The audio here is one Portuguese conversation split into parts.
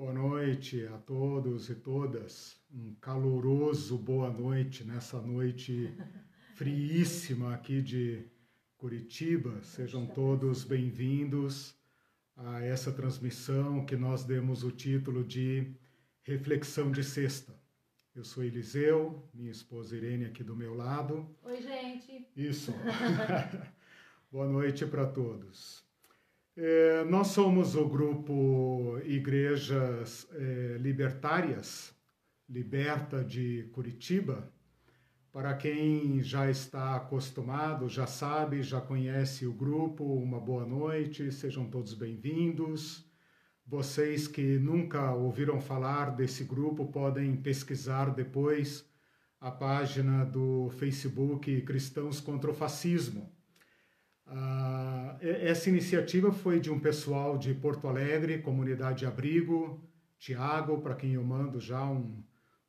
Boa noite a todos e todas. Um caloroso boa noite nessa noite friíssima aqui de Curitiba. Sejam todos bem-vindos a essa transmissão que nós demos o título de Reflexão de Sexta. Eu sou Eliseu, minha esposa Irene aqui do meu lado. Oi, gente. Isso. boa noite para todos. É, nós somos o grupo Igrejas é, Libertárias, Liberta de Curitiba. Para quem já está acostumado, já sabe, já conhece o grupo, uma boa noite, sejam todos bem-vindos. Vocês que nunca ouviram falar desse grupo podem pesquisar depois a página do Facebook Cristãos contra o Fascismo ah, essa iniciativa foi de um pessoal de Porto Alegre, comunidade Abrigo, Tiago, para quem eu mando já um,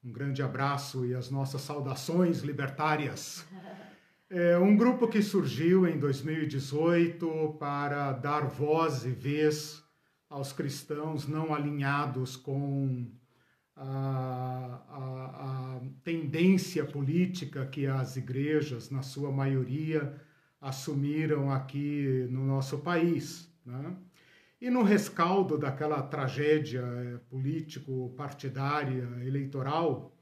um grande abraço e as nossas saudações libertárias. É um grupo que surgiu em 2018 para dar voz e vez aos cristãos não alinhados com a, a, a tendência política que as igrejas, na sua maioria, assumiram aqui no nosso país. Né? E no rescaldo daquela tragédia eh, político-partidária eleitoral,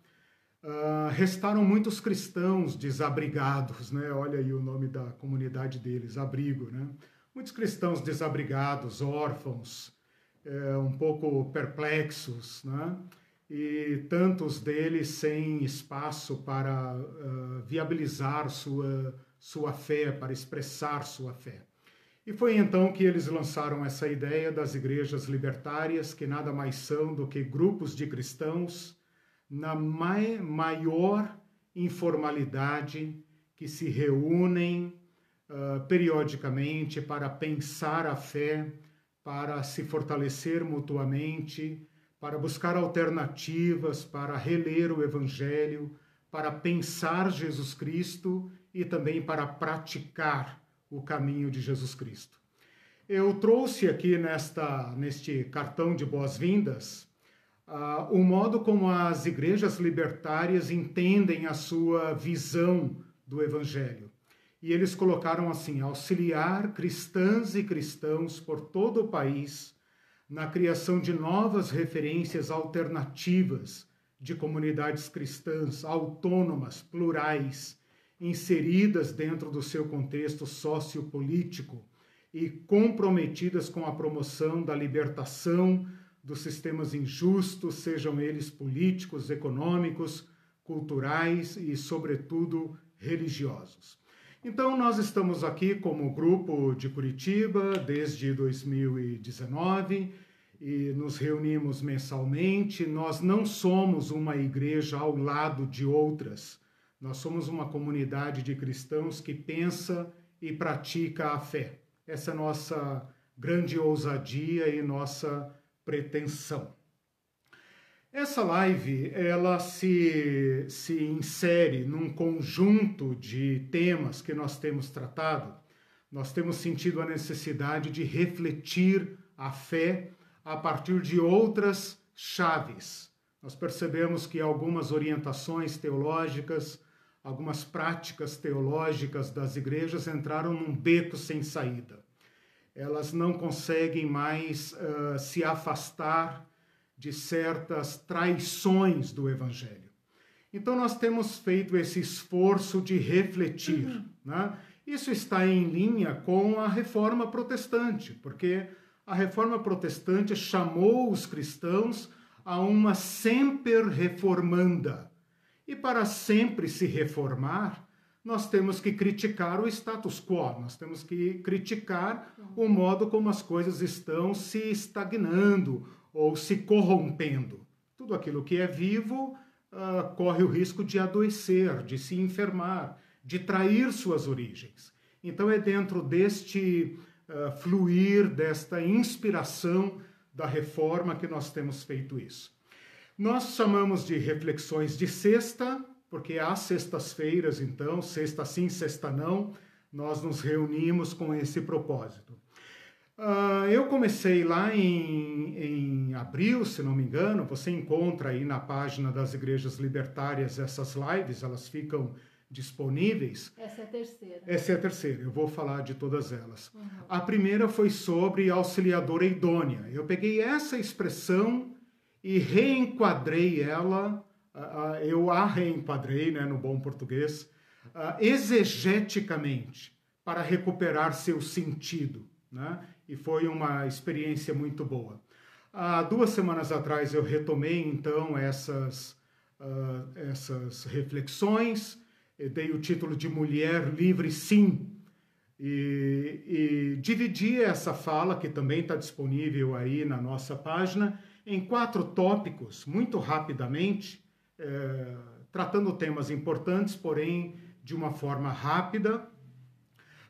uh, restaram muitos cristãos desabrigados, né? olha aí o nome da comunidade deles, abrigo. Né? Muitos cristãos desabrigados, órfãos, é, um pouco perplexos, né? e tantos deles sem espaço para uh, viabilizar sua sua fé, para expressar sua fé. E foi então que eles lançaram essa ideia das igrejas libertárias, que nada mais são do que grupos de cristãos na maior informalidade que se reúnem uh, periodicamente para pensar a fé, para se fortalecer mutuamente, para buscar alternativas, para reler o Evangelho, para pensar Jesus Cristo e também para praticar o caminho de Jesus Cristo. Eu trouxe aqui nesta, neste cartão de boas-vindas uh, o modo como as igrejas libertárias entendem a sua visão do Evangelho. E eles colocaram assim: auxiliar cristãs e cristãos por todo o país na criação de novas referências alternativas de comunidades cristãs autônomas, plurais, inseridas dentro do seu contexto sociopolítico e comprometidas com a promoção da libertação dos sistemas injustos, sejam eles políticos, econômicos, culturais e, sobretudo, religiosos. Então, nós estamos aqui como grupo de Curitiba desde 2019 e nos reunimos mensalmente. Nós não somos uma igreja ao lado de outras nós somos uma comunidade de cristãos que pensa e pratica a fé. Essa é nossa grande ousadia e nossa pretensão. Essa live ela se, se insere num conjunto de temas que nós temos tratado. Nós temos sentido a necessidade de refletir a fé a partir de outras chaves. Nós percebemos que algumas orientações teológicas algumas práticas teológicas das igrejas entraram num beco sem saída. Elas não conseguem mais uh, se afastar de certas traições do Evangelho. Então, nós temos feito esse esforço de refletir. Uhum. Né? Isso está em linha com a reforma protestante, porque a reforma protestante chamou os cristãos a uma semper reformanda e para sempre se reformar, nós temos que criticar o status quo, nós temos que criticar o modo como as coisas estão se estagnando ou se corrompendo. Tudo aquilo que é vivo uh, corre o risco de adoecer, de se enfermar, de trair suas origens. Então é dentro deste uh, fluir, desta inspiração da reforma que nós temos feito isso. Nós chamamos de reflexões de sexta, porque às sextas-feiras, então, sexta sim, sexta não, nós nos reunimos com esse propósito. Uh, eu comecei lá em, em abril, se não me engano. Você encontra aí na página das igrejas libertárias essas lives, elas ficam disponíveis. Essa é a terceira. Essa é a terceira, eu vou falar de todas elas. Uhum. A primeira foi sobre auxiliadora idônea. Eu peguei essa expressão e reenquadrei ela, eu a reenquadrei, né, no bom português, exegeticamente, para recuperar seu sentido. Né? e foi uma experiência muito boa. Há duas semanas atrás eu retomei então essas, uh, essas reflexões, dei o título de Mulher Livre Sim, e, e dividi essa fala, que também está disponível aí na nossa página, em quatro tópicos, muito rapidamente, é, tratando temas importantes, porém de uma forma rápida,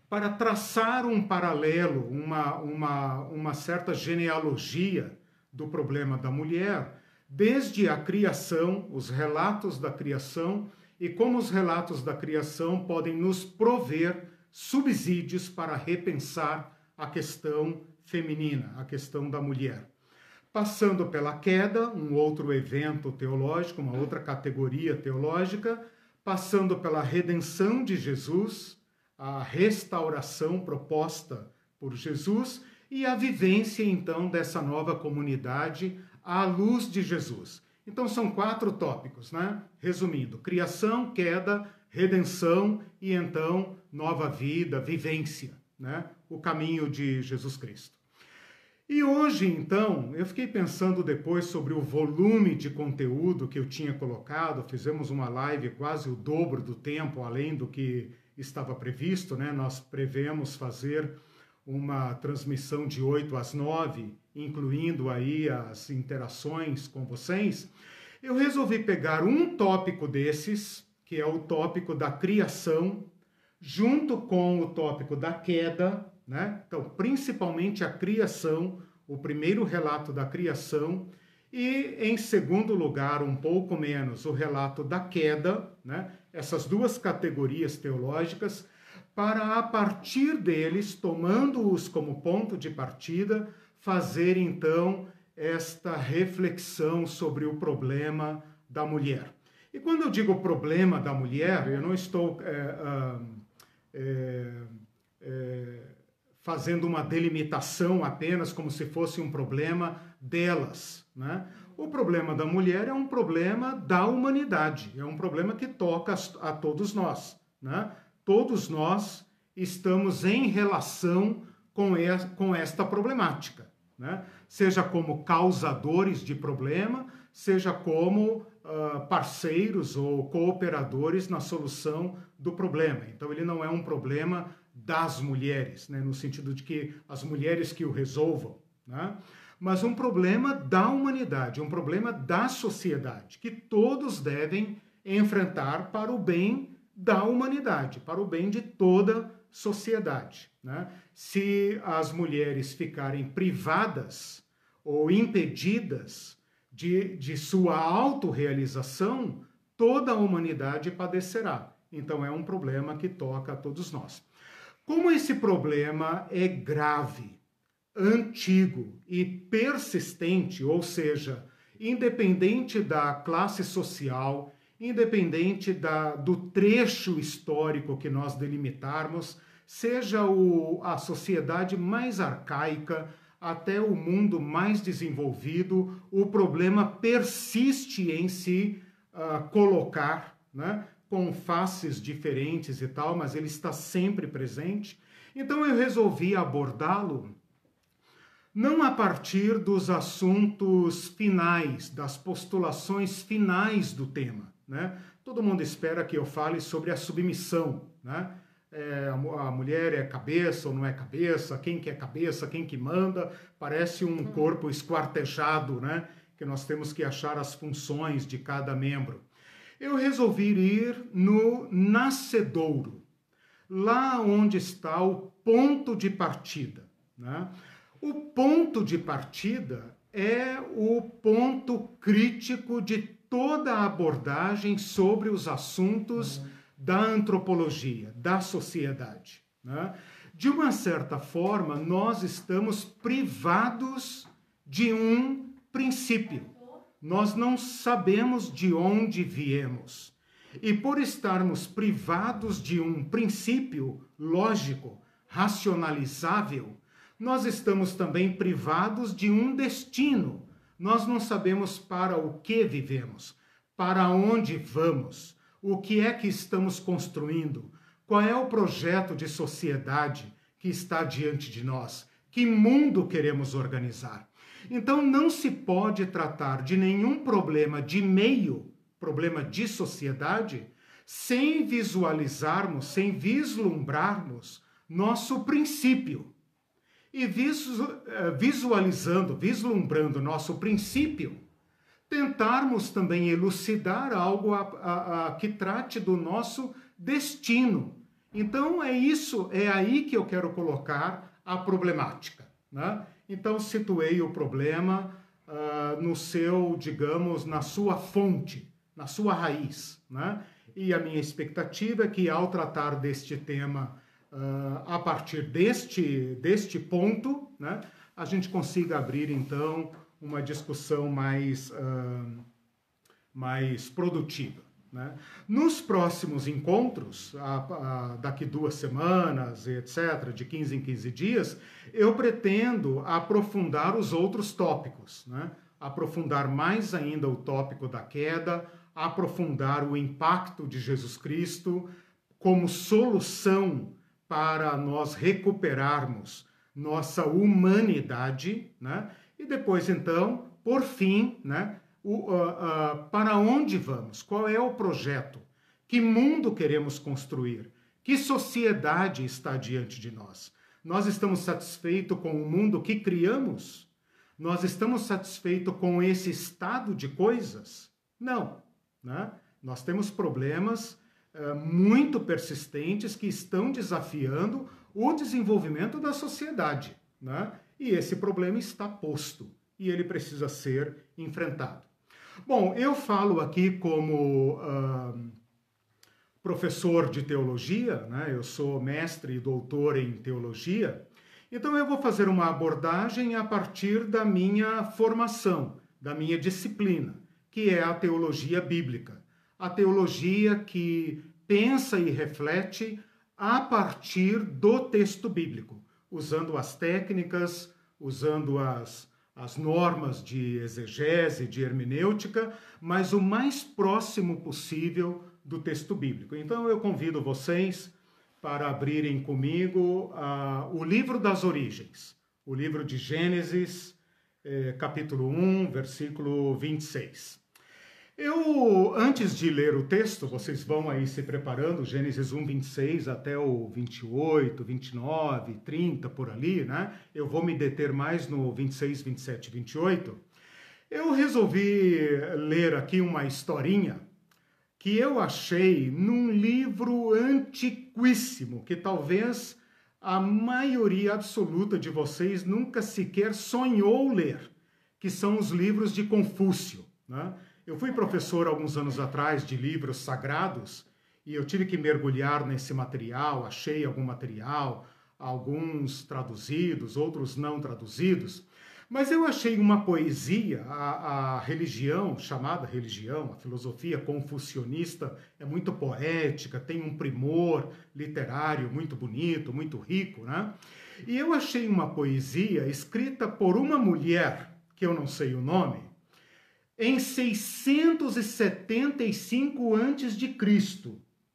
para traçar um paralelo, uma, uma, uma certa genealogia do problema da mulher, desde a criação, os relatos da criação e como os relatos da criação podem nos prover subsídios para repensar a questão feminina, a questão da mulher. Passando pela queda, um outro evento teológico, uma outra categoria teológica, passando pela redenção de Jesus, a restauração proposta por Jesus e a vivência então dessa nova comunidade à luz de Jesus. Então são quatro tópicos, né? Resumindo: criação, queda, redenção e então nova vida, vivência, né? O caminho de Jesus Cristo. E hoje, então, eu fiquei pensando depois sobre o volume de conteúdo que eu tinha colocado. Fizemos uma live quase o dobro do tempo, além do que estava previsto, né? Nós prevemos fazer uma transmissão de 8 às 9, incluindo aí as interações com vocês. Eu resolvi pegar um tópico desses, que é o tópico da criação, junto com o tópico da queda, né? Então, principalmente a criação, o primeiro relato da criação, e em segundo lugar, um pouco menos, o relato da queda, né? essas duas categorias teológicas, para a partir deles, tomando-os como ponto de partida, fazer então esta reflexão sobre o problema da mulher. E quando eu digo problema da mulher, eu não estou é, é, é, fazendo uma delimitação apenas como se fosse um problema delas. Né? O problema da mulher é um problema da humanidade, é um problema que toca a todos nós. Né? Todos nós estamos em relação com, esta problemática, né? seja como causadores de problema, seja como uh, parceiros ou cooperadores na solução do problema. Então, ele não é um problema das mulheres, né? no sentido de que as mulheres que o resolvam. Né? mas um problema da humanidade, um problema da sociedade, que todos devem enfrentar para o bem da humanidade, para o bem de toda sociedade. Né? Se as mulheres ficarem privadas ou impedidas de, de sua autorrealização, toda a humanidade padecerá. Então é um problema que toca a todos nós. Como esse problema é grave, antigo e persistente, ou seja, independente da classe social, independente da, do trecho histórico que nós delimitarmos, seja o, a sociedade mais arcaica até o mundo mais desenvolvido, o problema persiste em se uh, colocar, né, com faces diferentes e tal, mas ele está sempre presente. Então eu resolvi abordá-lo não a partir dos assuntos finais, das postulações finais do tema. Né? Todo mundo espera que eu fale sobre a submissão. Né? É, a mulher é cabeça ou não é cabeça, quem que é cabeça, quem que manda, parece um uhum. corpo esquartejado, né? que nós temos que achar as funções de cada membro. Eu resolvi ir no nascedouro, lá onde está o ponto de partida. Né? O ponto de partida é o ponto crítico de toda a abordagem sobre os assuntos uhum. da antropologia, da sociedade. Né? de uma certa forma, nós estamos privados de um princípio. Nós não sabemos de onde viemos. E por estarmos privados de um princípio lógico, racionalizável, nós estamos também privados de um destino. Nós não sabemos para o que vivemos, para onde vamos, o que é que estamos construindo, qual é o projeto de sociedade que está diante de nós, que mundo queremos organizar. Então não se pode tratar de nenhum problema de meio problema de sociedade, sem visualizarmos, sem vislumbrarmos nosso princípio. E eh, visualizando, vislumbrando nosso princípio, tentarmos também elucidar algo a, a, a, que trate do nosso destino. Então é isso, é aí que eu quero colocar a problemática. Né? Então situei o problema uh, no seu, digamos, na sua fonte na sua raiz. Né? E a minha expectativa é que, ao tratar deste tema uh, a partir deste, deste ponto, né, a gente consiga abrir, então, uma discussão mais, uh, mais produtiva. Né? Nos próximos encontros, a, a, daqui duas semanas, etc., de 15 em 15 dias, eu pretendo aprofundar os outros tópicos, né? aprofundar mais ainda o tópico da queda, aprofundar o impacto de Jesus Cristo como solução para nós recuperarmos nossa humanidade, né? E depois, então, por fim, né? O, para onde vamos? Qual é o projeto? Que mundo queremos construir? Que sociedade está diante de nós? Nós estamos satisfeitos com o mundo que criamos? Nós estamos satisfeitos com esse estado de coisas? Não. Né? Nós temos problemas uh, muito persistentes que estão desafiando o desenvolvimento da sociedade. Né? E esse problema está posto e ele precisa ser enfrentado. Bom, eu falo aqui como uh, professor de teologia, né? eu sou mestre e doutor em teologia, então eu vou fazer uma abordagem a partir da minha formação, da minha disciplina que é a teologia bíblica. A teologia que pensa e reflete a partir do texto bíblico, usando as técnicas, usando as, as normas de exegese, de hermenêutica, mas o mais próximo possível do texto bíblico. Então eu convido vocês para abrirem comigo uh, o livro das origens, o livro de Gênesis, eh, capítulo 1, versículo 26. Eu, antes de ler o texto, vocês vão aí se preparando, Gênesis 1, 26 até o 28, 29, 30, por ali, né? Eu vou me deter mais no 26, 27, 28. Eu resolvi ler aqui uma historinha que eu achei num livro antiquíssimo, que talvez a maioria absoluta de vocês nunca sequer sonhou ler, que são os livros de Confúcio, né? Eu fui professor alguns anos atrás de livros sagrados e eu tive que mergulhar nesse material, achei algum material, alguns traduzidos, outros não traduzidos, mas eu achei uma poesia, a, a, religião, chamada religião, a filosofia confucionista, é muito poética, tem um primor literário muito bonito, muito rico, né? E eu achei uma poesia escrita por uma mulher, que eu não sei o nome, em 675 a.C.,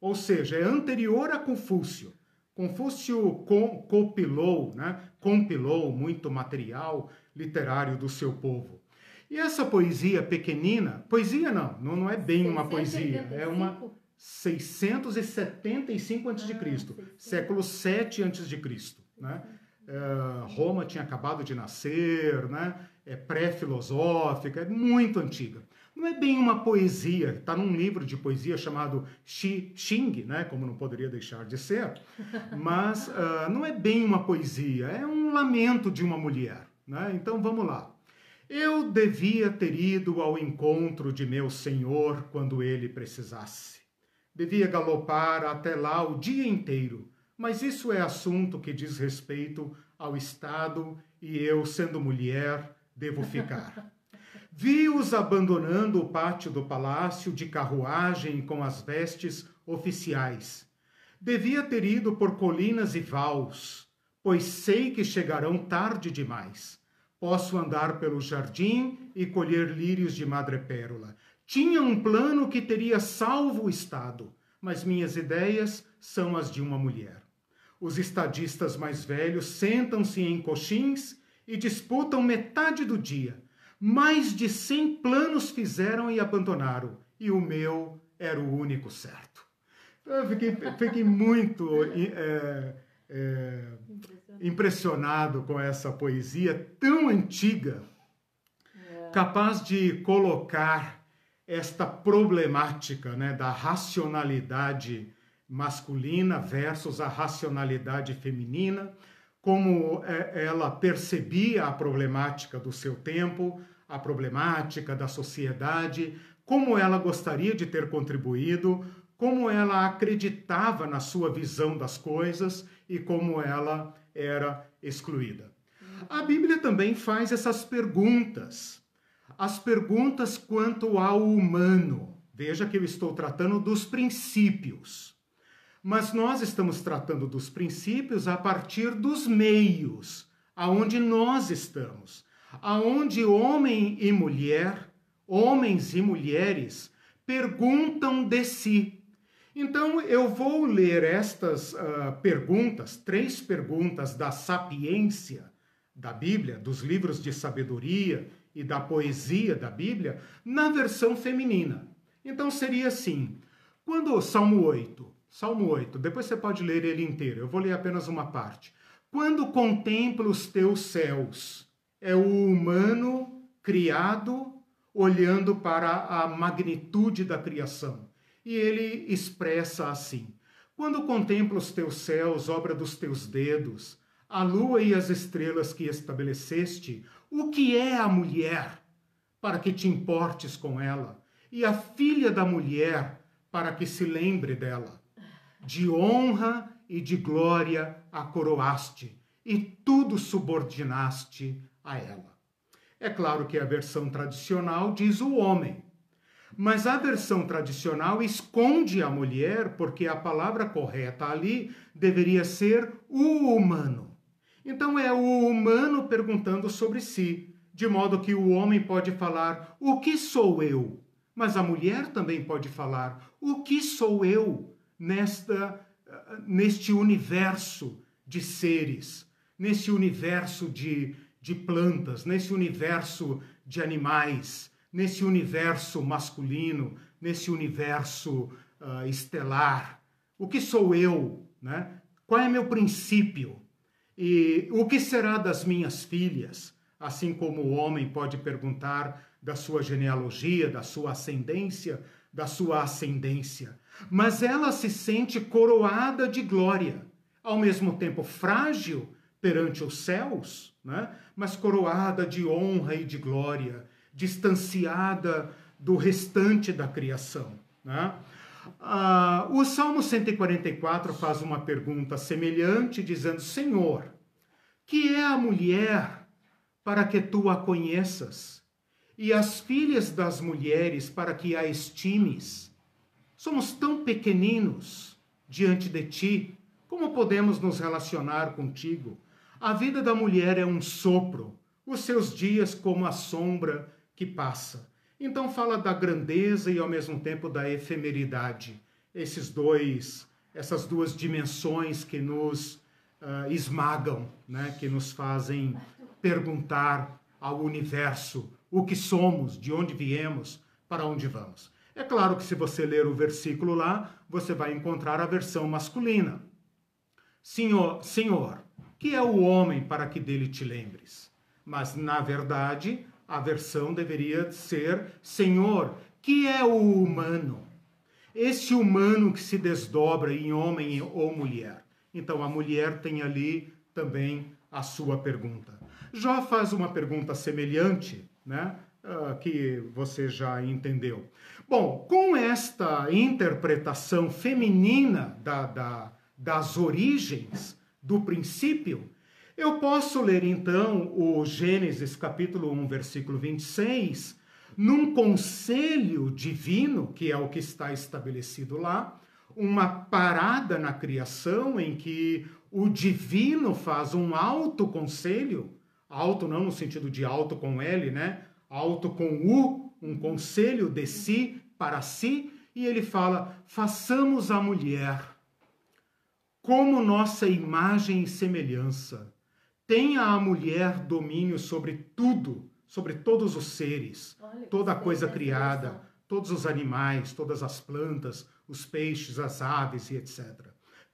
ou seja, é anterior a Confúcio. Confúcio com, compilou, né, compilou muito material literário do seu povo. E essa poesia pequenina, poesia não, não, não é bem uma poesia, é uma 675 a.C., ah, século 7 a.C., né? Uh, Roma tinha acabado de nascer, né? É pré-filosófica, é muito antiga. Não é bem uma poesia, está num livro de poesia chamado Xi Xing, né? como não poderia deixar de ser, mas uh, não é bem uma poesia, é um lamento de uma mulher. Né? Então vamos lá. Eu devia ter ido ao encontro de meu senhor quando ele precisasse. Devia galopar até lá o dia inteiro, Mas isso é assunto que diz respeito ao Estado e eu, sendo mulher, devo ficar. Vi-os abandonando o pátio do palácio de carruagem com as vestes oficiais. Devia ter ido por colinas e vales, pois sei que chegarão tarde demais. Posso andar pelo jardim e colher lírios de madrepérola. Tinha um plano que teria salvo o Estado, mas minhas ideias são as de uma mulher. Os estadistas mais velhos sentam-se em coxins e disputam metade do dia. Mais de cem planos fizeram e abandonaram, e o meu era o único certo. Eu fiquei, fiquei muito é, é, impressionado com essa poesia tão antiga, é. capaz de colocar esta problemática né, da racionalidade masculina versus a racionalidade feminina, como é, ela percebia a problemática do seu tempo, a problemática da sociedade, como ela gostaria de ter contribuído, como ela acreditava na sua visão das coisas e como ela era excluída. A Bíblia também faz essas perguntas as perguntas quanto ao humano. Veja que eu estou tratando dos princípios. Mas nós estamos tratando dos princípios a partir dos meios, aonde nós estamos, aonde homem e mulher, homens e mulheres perguntam de si. Então eu vou ler estas uh, perguntas, três perguntas da sapiência da Bíblia, dos livros de sabedoria e da poesia da Bíblia na versão feminina. Então seria assim: quando Salmo 8, Salmo 8, depois você pode ler ele inteiro, eu vou ler apenas uma parte. Quando contempla os teus céus, é o humano criado olhando para a magnitude da criação. E ele expressa assim: Quando contempla os teus céus, obra dos teus dedos, a lua e as estrelas que estabeleceste, o que é a mulher, para que te importes com ela, e a filha da mulher, para que se lembre dela. De honra e de glória a coroaste, e tudo subordinaste a ela. É claro que a versão tradicional diz o homem, mas a versão tradicional esconde a mulher, porque a palavra correta ali deveria ser o humano. Então é o humano perguntando sobre si, de modo que o homem pode falar: O que sou eu? Mas a mulher também pode falar: O que sou eu nesta neste universo de seres, nesse universo de, de plantas, nesse universo de animais, nesse universo masculino, nesse universo uh, estelar? O que sou eu? Né? Qual é meu princípio? E o que será das minhas filhas? Assim como o homem pode perguntar da sua genealogia, da sua ascendência, da sua ascendência. Mas ela se sente coroada de glória, ao mesmo tempo frágil perante os céus, né? mas coroada de honra e de glória, distanciada do restante da criação. Né? Ah, o Salmo 144 faz uma pergunta semelhante, dizendo: Senhor, que é a mulher para que tu a conheças, e as filhas das mulheres para que a estimes? Somos tão pequeninos diante de ti, como podemos nos relacionar contigo? A vida da mulher é um sopro, os seus dias como a sombra que passa. Então fala da grandeza e ao mesmo tempo da efemeridade. Esses dois, essas duas dimensões que nos uh, esmagam, né? que nos fazem perguntar ao universo o que somos, de onde viemos, para onde vamos. É claro que se você ler o versículo lá, você vai encontrar a versão masculina. Senhor, Senhor, que é o homem para que dele te lembres? Mas na verdade, a versão deveria ser Senhor, que é o humano. Esse humano que se desdobra em homem ou mulher. Então a mulher tem ali também a sua pergunta. Jó faz uma pergunta semelhante, né? Uh, que você já entendeu. Bom, com esta interpretação feminina da, da, das origens, do princípio, eu posso ler então o Gênesis capítulo 1, versículo 26, num conselho divino, que é o que está estabelecido lá, uma parada na criação em que o divino faz um alto conselho, alto não no sentido de alto com L, né? Alto com U, um conselho de si para si, e ele fala: façamos a mulher como nossa imagem e semelhança. Tenha a mulher domínio sobre tudo, sobre todos os seres, Olha, toda a coisa criada, todos os animais, todas as plantas, os peixes, as aves e etc.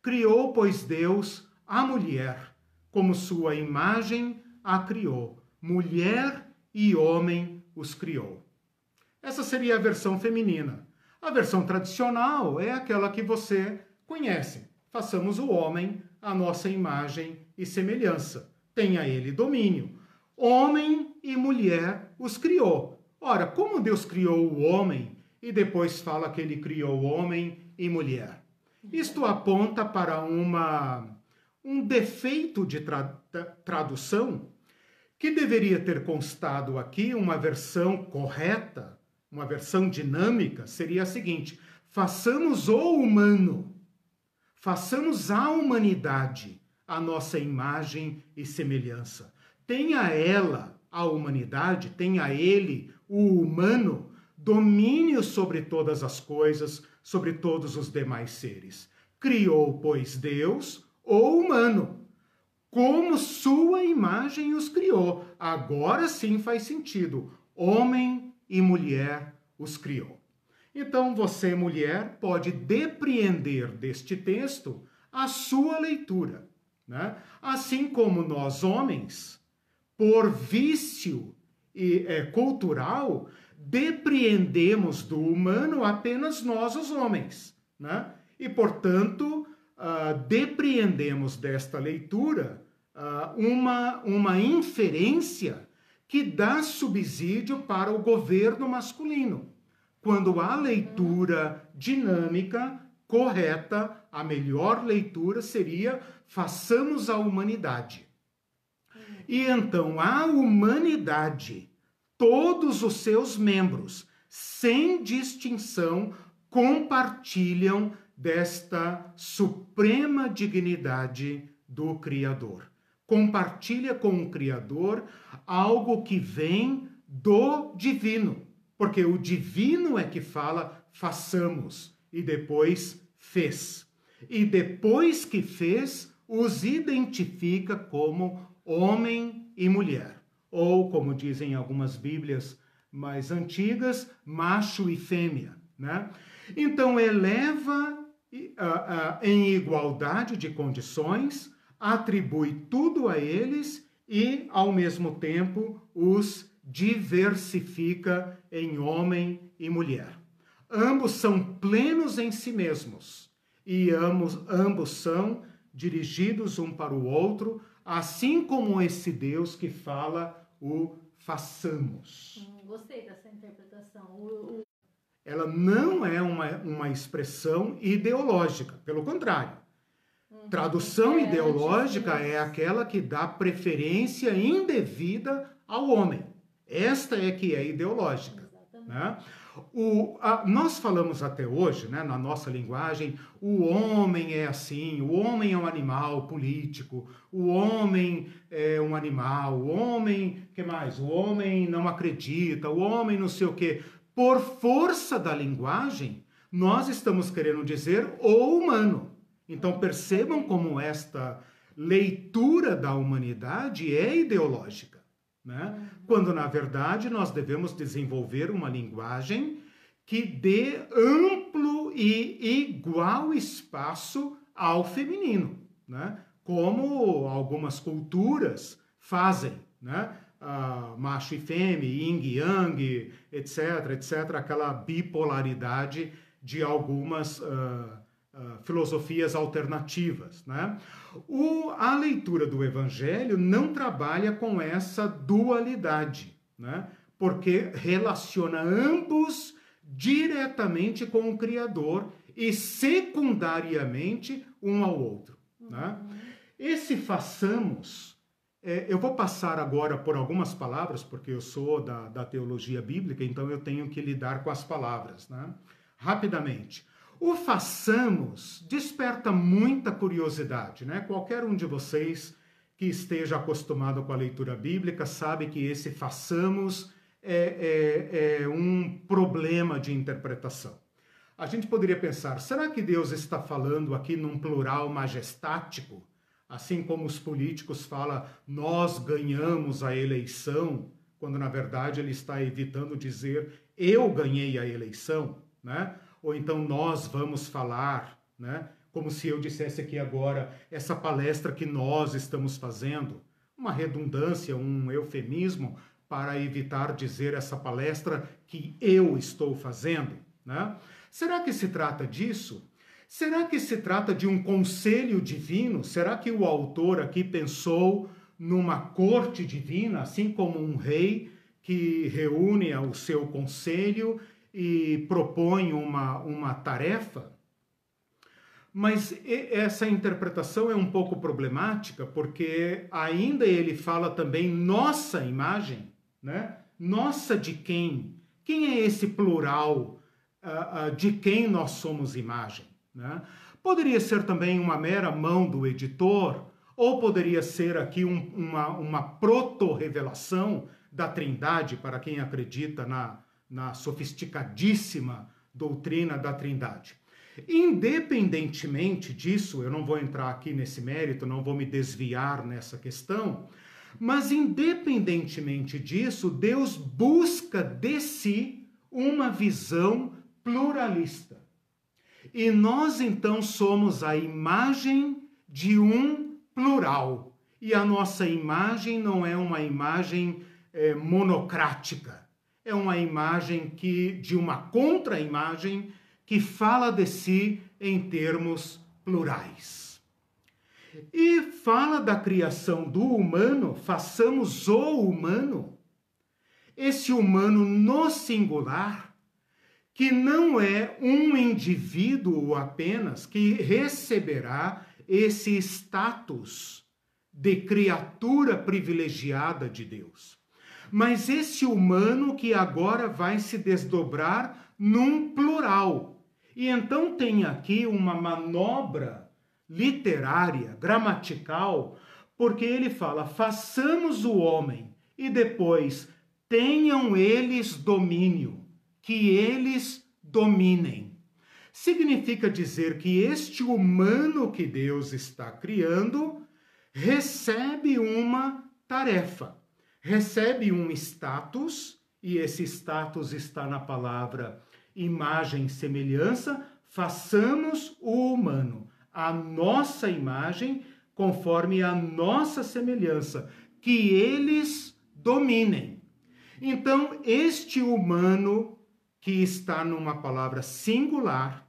Criou, pois, Deus a mulher, como sua imagem a criou. Mulher e homem os criou. Essa seria a versão feminina. A versão tradicional é aquela que você conhece. Façamos o homem a nossa imagem e semelhança. Tenha ele domínio. Homem e mulher os criou. Ora, como Deus criou o homem e depois fala que ele criou homem e mulher? Isto aponta para uma, um defeito de tra tradução que deveria ter constado aqui uma versão correta uma versão dinâmica, seria a seguinte: façamos o humano, façamos a humanidade a nossa imagem e semelhança. Tenha ela, a humanidade, tenha ele, o humano, domínio sobre todas as coisas, sobre todos os demais seres. Criou, pois, Deus o humano, como sua imagem os criou. Agora sim faz sentido. Homem e mulher os criou. Então você, mulher, pode depreender deste texto a sua leitura. Né? Assim como nós, homens, por vício e, é, cultural, depreendemos do humano apenas nós, os homens. Né? E, portanto, uh, depreendemos desta leitura uh, uma, uma inferência que dá subsídio para o governo masculino. Quando a leitura dinâmica correta, a melhor leitura seria façamos a humanidade. E então a humanidade, todos os seus membros, sem distinção, compartilham desta suprema dignidade do Criador compartilha com o Criador algo que vem do divino. Porque o divino é que fala, façamos, e depois fez. E depois que fez, os identifica como homem e mulher. Ou, como dizem algumas Bíblias mais antigas, macho e fêmea. Né? Então, eleva em igualdade de condições atribui tudo a eles e, ao mesmo tempo, os diversifica em homem e mulher. Ambos são plenos em si mesmos e ambos, ambos são dirigidos um para o outro, assim como esse Deus que fala o façamos. Hum, gostei dessa interpretação. O, o... Ela não é uma, uma expressão ideológica, pelo contrário Tradução é, ideológica é aquela que dá preferência indevida ao homem. Esta é que é ideológica. Né? O, a, nós falamos até hoje, né, na nossa linguagem, o homem é assim, o homem é um animal político, o homem é um animal, o homem, que mais? O homem não acredita, o homem não sei o quê. Por força da linguagem, nós estamos querendo dizer o humano. Então percebam como esta leitura da humanidade é ideológica, né? quando na verdade nós devemos desenvolver uma linguagem que dê amplo e igual espaço ao feminino, né? como algumas culturas fazem, né? Uh, macho e fêmea, yin e yang, etc, etc, aquela bipolaridade de algumas uh, ah, filosofias alternativas. Né? O, a leitura do Evangelho não trabalha com essa dualidade, né? porque relaciona ambos diretamente com o Criador e secundariamente um ao outro. Né? Esse façamos, é, eu vou passar agora por algumas palavras, porque eu sou da, da teologia bíblica, então eu tenho que lidar com as palavras. Né? Rapidamente. O façamos desperta muita curiosidade, né? Qualquer um de vocês que esteja acostumado com a leitura bíblica sabe que esse façamos é, é, é um problema de interpretação. A gente poderia pensar, será que Deus está falando aqui num plural majestático? Assim como os políticos falam, nós ganhamos a eleição, quando na verdade ele está evitando dizer, eu ganhei a eleição, né? Ou então nós vamos falar, né? como se eu dissesse aqui agora, essa palestra que nós estamos fazendo, uma redundância, um eufemismo para evitar dizer essa palestra que eu estou fazendo, né? Será que se trata disso? Será que se trata de um conselho divino? Será que o autor aqui pensou numa corte divina, assim como um rei que reúne o seu conselho e propõe uma, uma tarefa? Mas essa interpretação é um pouco problemática, porque ainda ele fala também nossa imagem, né? Nossa de quem? Quem é esse plural uh, uh, de quem nós somos imagem? Né? Poderia ser também uma mera mão do editor, ou poderia ser aqui um, uma, uma proto-revelação da Trindade, para quem acredita na, na sofisticadíssima doutrina da Trindade. Independentemente disso, eu não vou entrar aqui nesse mérito, não vou me desviar nessa questão, mas independentemente disso, Deus busca de si uma visão pluralista. E nós então somos a imagem de um plural. E a nossa imagem não é uma imagem é, monocrática, é uma imagem que de uma contra-imagem que fala de si em termos plurais. E fala da criação do humano, façamos o humano, esse humano no singular, que não é um indivíduo apenas que receberá esse status de criatura privilegiada de Deus, mas esse humano que agora vai se desdobrar num plural, e então tem aqui uma manobra literária, gramatical, porque ele fala: façamos o homem e depois tenham eles domínio, que eles dominem. Significa dizer que este humano que Deus está criando recebe uma tarefa, recebe um status, e esse status está na palavra imagem semelhança, façamos o humano, a nossa imagem, conforme a nossa semelhança, que eles dominem. Então, este humano que está numa palavra singular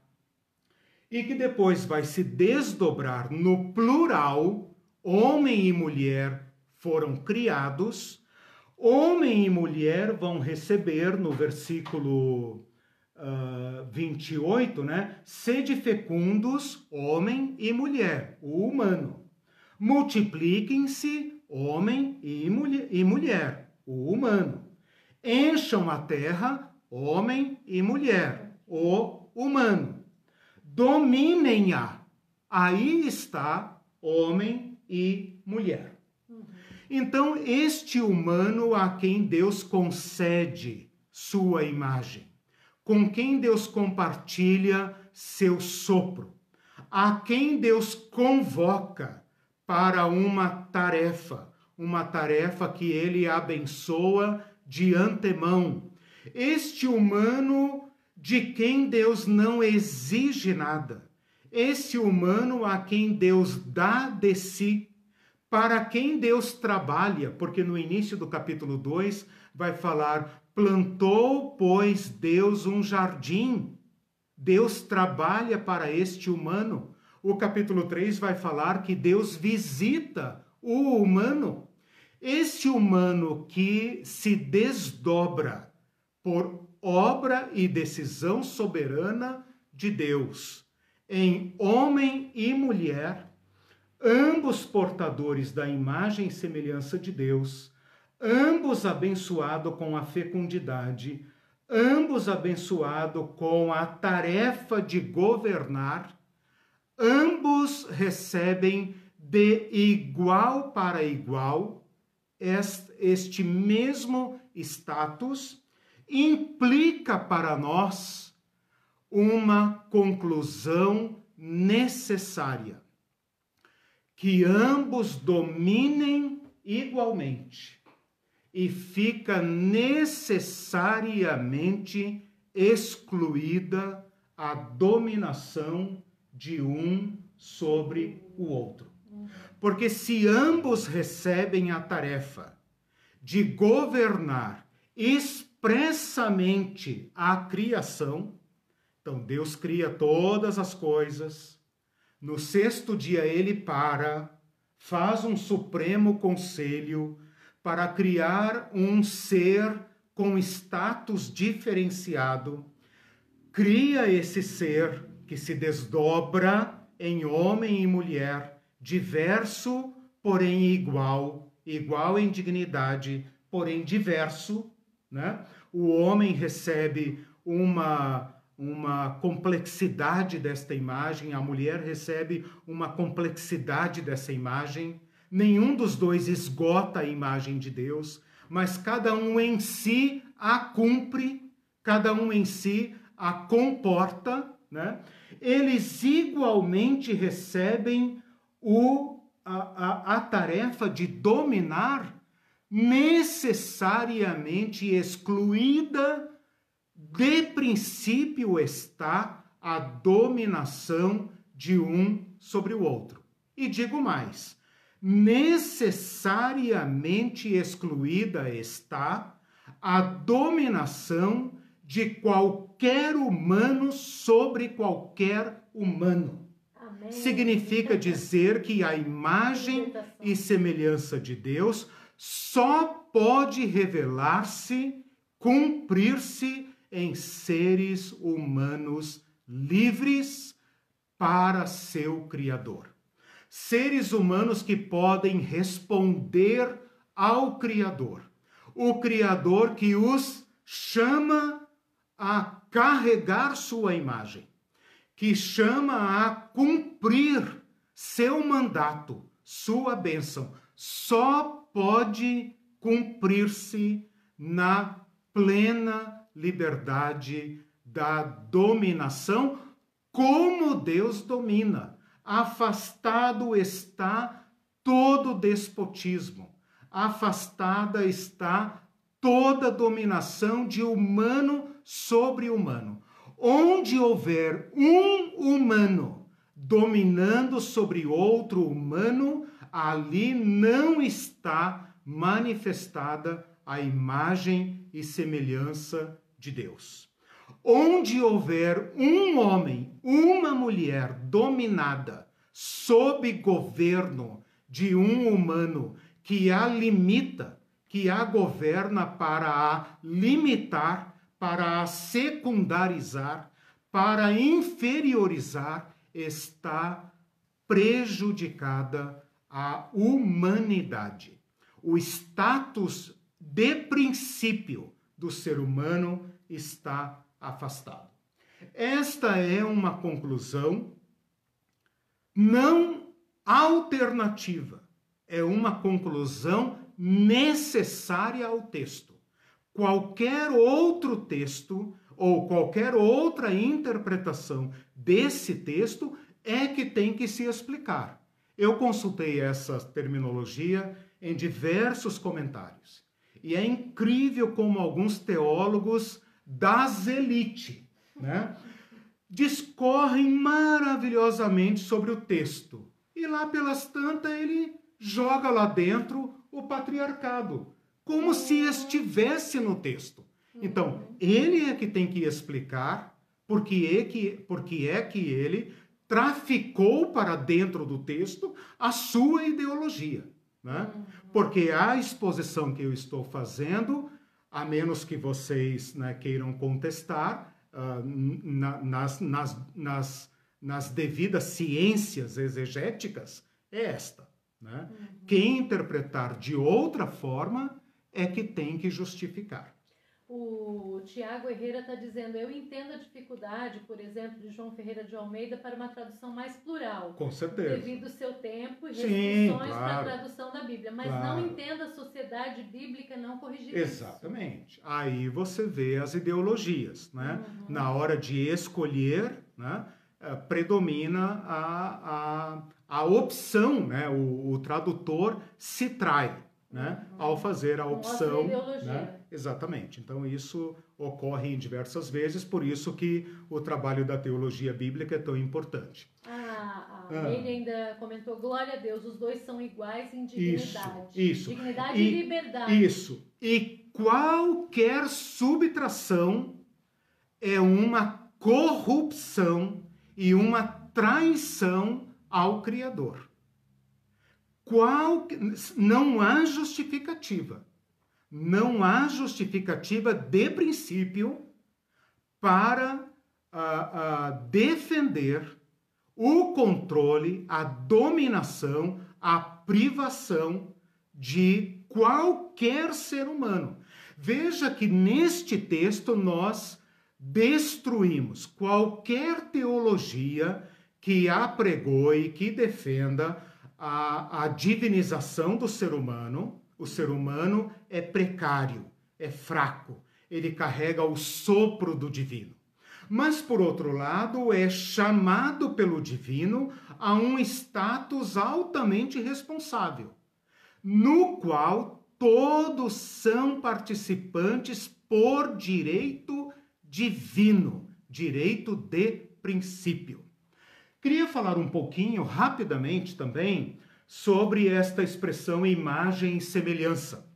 e que depois vai se desdobrar no plural, homem e mulher foram criados, homem e mulher vão receber no versículo uh, 28, né? Sede fecundos, homem e mulher, o humano. Multipliquem-se, homem e mulher, e mulher, o humano. Encham a terra, homem e mulher, o humano. Dominem-a. Aí está homem e mulher. Então, este humano a quem Deus concede sua imagem com quem Deus compartilha seu sopro, a quem Deus convoca para uma tarefa, uma tarefa que ele abençoa de antemão. Este humano de quem Deus não exige nada, esse humano a quem Deus dá de si, para quem Deus trabalha, porque no início do capítulo 2 vai falar Plantou, pois, Deus um jardim. Deus trabalha para este humano. O capítulo 3 vai falar que Deus visita o humano. Esse humano que se desdobra por obra e decisão soberana de Deus em homem e mulher, ambos portadores da imagem e semelhança de Deus, ambos abençoados com a fecundidade, ambos abençoados com a tarefa de governar, ambos recebem de igual para igual este mesmo status, implica para nós uma conclusão necessária: que ambos dominem igualmente e fica necessariamente excluída a dominação de um sobre o outro. Porque se ambos recebem a tarefa de governar expressamente a criação, então Deus cria todas as coisas, no sexto dia ele para, faz um supremo conselho para criar um ser com status diferenciado, cria esse ser que se desdobra em homem e mulher, diverso, porém igual, igual em dignidade, porém diverso, né? O homem recebe uma uma complexidade desta imagem, a mulher recebe uma complexidade dessa imagem. Nenhum dos dois esgota a imagem de Deus, mas cada um em si a cumpre, cada um em si a comporta, né? Eles igualmente recebem o, a, a, a tarefa de dominar, necessariamente excluída de princípio está a dominação de um sobre o outro. E digo mais, necessariamente excluída está a dominação de qualquer humano sobre qualquer humano. Amém. Significa dizer que a imagem e semelhança de Deus só pode revelar-se, cumprir-se em seres humanos livres para seu Criador. Seres humanos que podem responder ao Criador. O Criador que os chama a carregar sua imagem, que chama a cumprir seu mandato, sua bênção, só pode cumprir-se na plena liberdade da dominação, como Deus domina. Afastado está todo despotismo, afastada está toda dominação de humano sobre humano. Onde houver um humano dominando sobre outro humano, ali não está manifestada a imagem e semelhança de Deus. Onde houver um homem, uma mulher dominada sob governo de um humano que a limita, que a governa para a limitar, para a secundarizar, para inferiorizar, está prejudicada a humanidade. O status de princípio do ser humano está afastado. Esta é uma conclusão não alternativa, é uma conclusão necessária ao texto. Qualquer outro texto ou qualquer outra interpretação desse texto é que tem que se explicar. Eu consultei essa terminologia em diversos comentários. E é incrível como alguns teólogos das elite, né? discorrem maravilhosamente sobre o texto. E lá pelas tantas ele joga lá dentro o patriarcado, como se estivesse no texto. Então, ele é que tem que explicar porque é que, porque é que ele traficou para dentro do texto a sua ideologia. Né? Porque a exposição que eu estou fazendo a menos que vocês né, queiram contestar, uh, na, nas, nas, nas, nas devidas ciências exegéticas é esta. Né? Uhum. Quem interpretar de outra forma é que tem que justificar. O Tiago Herrera está dizendo: eu entendo a dificuldade, por exemplo, de João Ferreira de Almeida para uma tradução mais plural. Com certeza. Devido ao seu tempo e restrições claro, para a tradução da Bíblia. Mas claro. não entendo a sociedade bíblica não corrigir Exatamente. Isso. Aí você vê as ideologias. Né? Uhum. Na hora de escolher, né, eh, predomina a, a, a opção, né? o, o tradutor se trai né, ao fazer a opção. Né? Exatamente. Então isso ocorre em diversas vezes, por isso que o trabalho da teologia bíblica é tão importante. Ah, ah. Ele ainda comentou: glória a Deus, os dois são iguais em dignidade. Isso, isso. Dignidade e, e liberdade. Isso. E qualquer subtração é uma corrupção e uma traição ao Criador qual não há justificativa. Não há justificativa de princípio para a, a defender o controle, a dominação, a privação de qualquer ser humano. Veja que neste texto nós destruímos qualquer teologia que apregoe, que defenda a, a divinização do ser humano. O ser humano é precário, é fraco, ele carrega o sopro do divino. Mas, por outro lado, é chamado pelo divino a um status altamente responsável, no qual todos são participantes por direito divino, direito de princípio. Queria falar um pouquinho, rapidamente também, sobre esta expressão imagem e semelhança.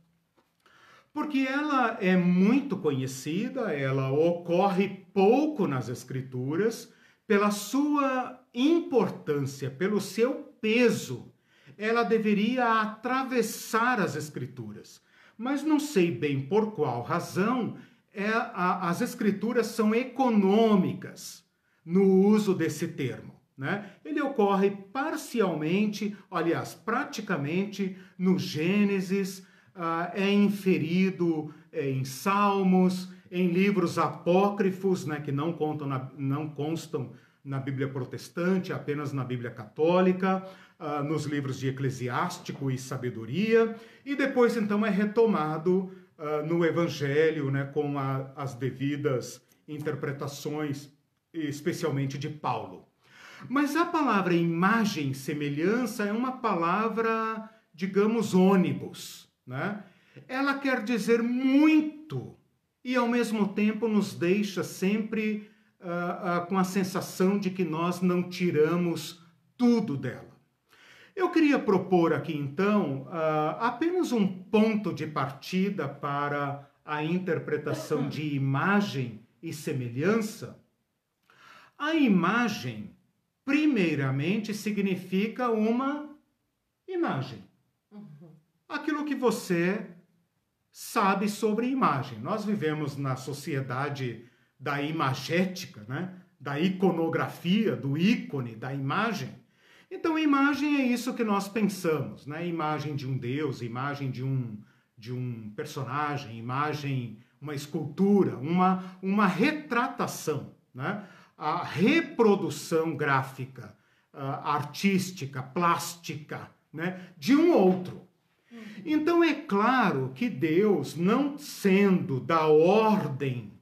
Porque ela é muito conhecida, ela ocorre pouco nas Escrituras, pela sua importância, pelo seu peso. Ela deveria atravessar as Escrituras. Mas não sei bem por qual razão é, a, as Escrituras são econômicas no uso desse termo. Né? Ele ocorre parcialmente, aliás, praticamente no Gênesis, uh, é inferido é, em Salmos, em livros apócrifos, né, que não, contam na, não constam na Bíblia protestante, apenas na Bíblia católica, uh, nos livros de Eclesiástico e Sabedoria, e depois então é retomado uh, no Evangelho, né, com a, as devidas interpretações, especialmente de Paulo. Mas a palavra imagem, semelhança, é uma palavra, digamos, ônibus, né? Ela quer dizer muito e, ao mesmo tempo, nos deixa sempre uh, uh, com a sensação de que nós não tiramos tudo dela. Eu queria propor aqui, então, uh, apenas um ponto de partida para a interpretação de imagem e semelhança. A imagem primeiramente significa uma imagem. Uhum. Aquilo que você sabe sobre imagem. Nós vivemos na sociedade da imagética, né? da iconografia, do ícone, da imagem. Então, imagem é isso que nós pensamos, né? Imagem de um deus, imagem de um, de um personagem, imagem, uma escultura, uma, uma retratação, né? A reprodução gráfica, uh, artística, plástica, né, de um outro. Então é claro que Deus, não sendo da ordem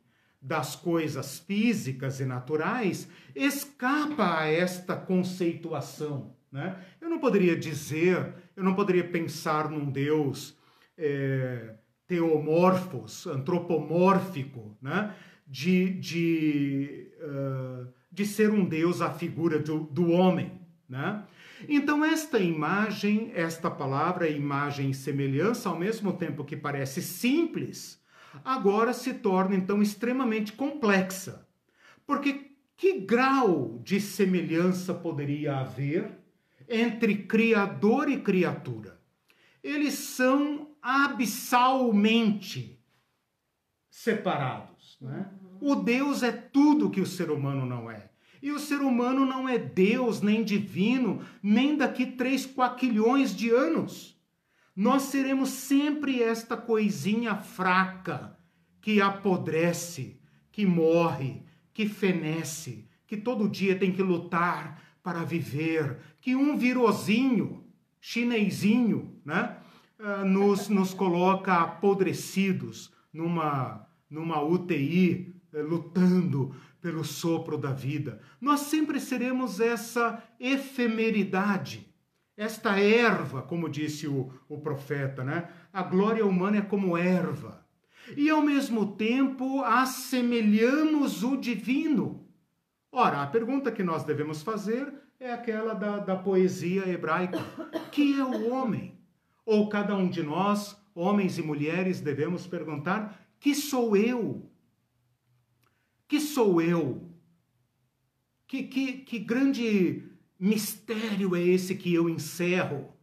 das coisas físicas e naturais, escapa a esta conceituação. Né? Eu não poderia dizer, eu não poderia pensar num Deus é, teomorfos, antropomórfico, né? De, de, uh, de ser um Deus à figura do, do homem. Né? Então, esta imagem, esta palavra, imagem e semelhança, ao mesmo tempo que parece simples, agora se torna então extremamente complexa. Porque que grau de semelhança poderia haver entre Criador e criatura? Eles são abissalmente separados. Né? O Deus é tudo que o ser humano não é. E o ser humano não é Deus, nem divino, nem daqui três quaquilhões de anos. Nós seremos sempre esta coisinha fraca que apodrece, que morre, que fenece, que todo dia tem que lutar para viver, que um virozinho, chinesinho, né, ah, nos, nos coloca apodrecidos numa, numa UTI, lutando pelo sopro da vida. Nós sempre seremos essa efemeridade, esta erva, como disse o, o profeta, né? A glória humana é como erva. E ao mesmo tempo assemelhamos o divino. Ora, a pergunta que nós devemos fazer é aquela da, da poesia hebraica: que é o homem? Ou cada um de nós, homens e mulheres, devemos perguntar: que sou eu? Que sou eu? Que, que, que grande mistério é esse que eu encerro,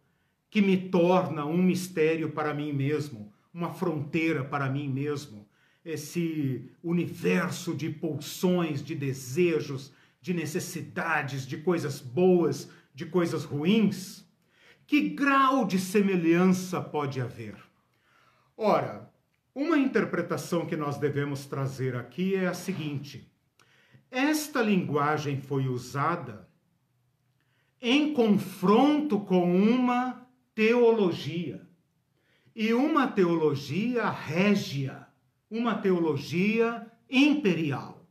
que me torna um mistério para mim mesmo, uma fronteira para mim mesmo? Esse universo de pulsões, de desejos, de necessidades, de coisas boas, de coisas ruins? Que grau de semelhança pode haver? Ora, uma interpretação que nós devemos trazer aqui é a seguinte: esta linguagem foi usada em confronto com uma teologia. E uma teologia régia, uma teologia imperial.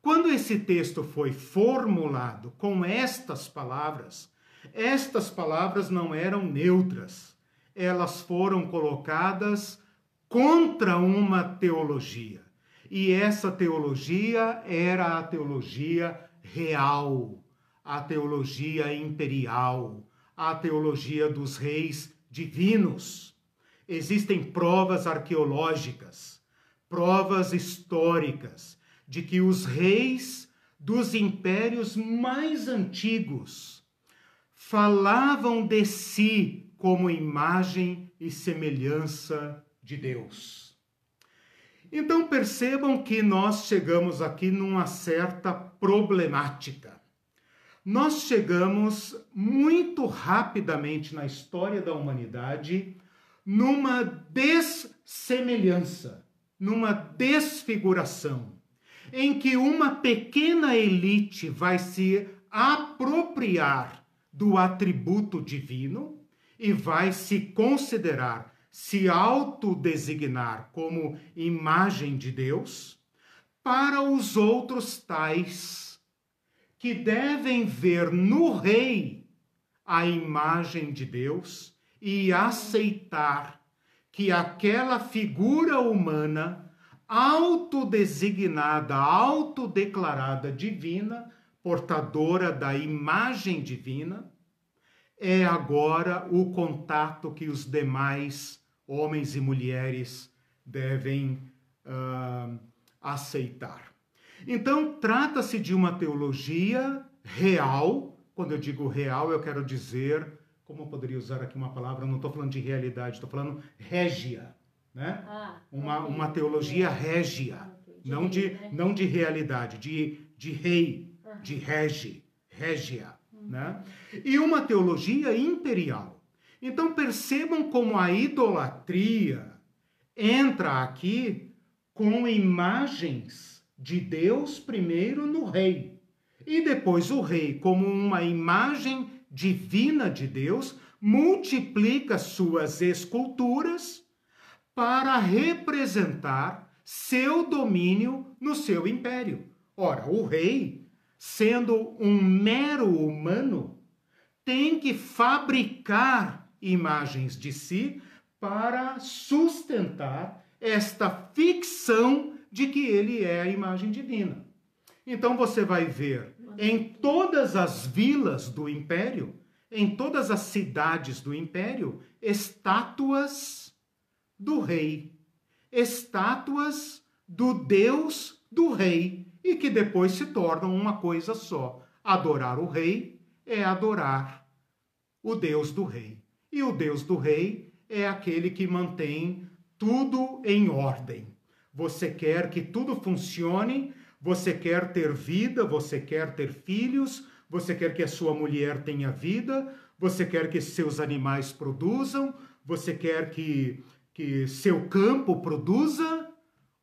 Quando esse texto foi formulado com estas palavras, estas palavras não eram neutras, elas foram colocadas contra uma teologia. E essa teologia era a teologia real, a teologia imperial, a teologia dos reis divinos. Existem provas arqueológicas, provas históricas de que os reis dos impérios mais antigos falavam de si como imagem e semelhança de Deus. Então percebam que nós chegamos aqui numa certa problemática. Nós chegamos muito rapidamente na história da humanidade numa dessemelhança, numa desfiguração, em que uma pequena elite vai se apropriar do atributo divino e vai se considerar se autodesignar como imagem de Deus, para os outros tais que devem ver no rei a imagem de Deus e aceitar que aquela figura humana autodesignada, autodeclarada divina, portadora da imagem divina, é agora o contato que os demais homens e mulheres devem uh, aceitar. Então, trata-se de uma teologia real. Quando eu digo real, eu quero dizer, como eu poderia usar aqui uma palavra, não estou falando de realidade, estou falando régia. Né? Ah, uma, uma teologia régia, okay. de não, rei, de, né? não de realidade, de, de rei, uhum. de rege, régia né? E uma teologia imperial. Então percebam como a idolatria entra aqui com imagens de Deus primeiro no rei e depois o rei como uma imagem divina de Deus multiplica suas esculturas para representar seu domínio no seu império. Ora, o rei sendo um mero humano, tem que fabricar imagens de si para sustentar esta ficção de que ele é a imagem divina. Então você vai ver em todas as vilas do império, em todas as cidades do império, estátuas do rei, estátuas do Deus do rei, e que depois se tornam uma coisa só. Adorar o rei é adorar o Deus do rei. E o Deus do rei é aquele que mantém tudo em ordem. você quer que tudo funcione, você quer ter vida, você quer ter filhos, você quer que a sua mulher tenha vida, você quer que seus animais produzam, você quer que, que seu campo produza,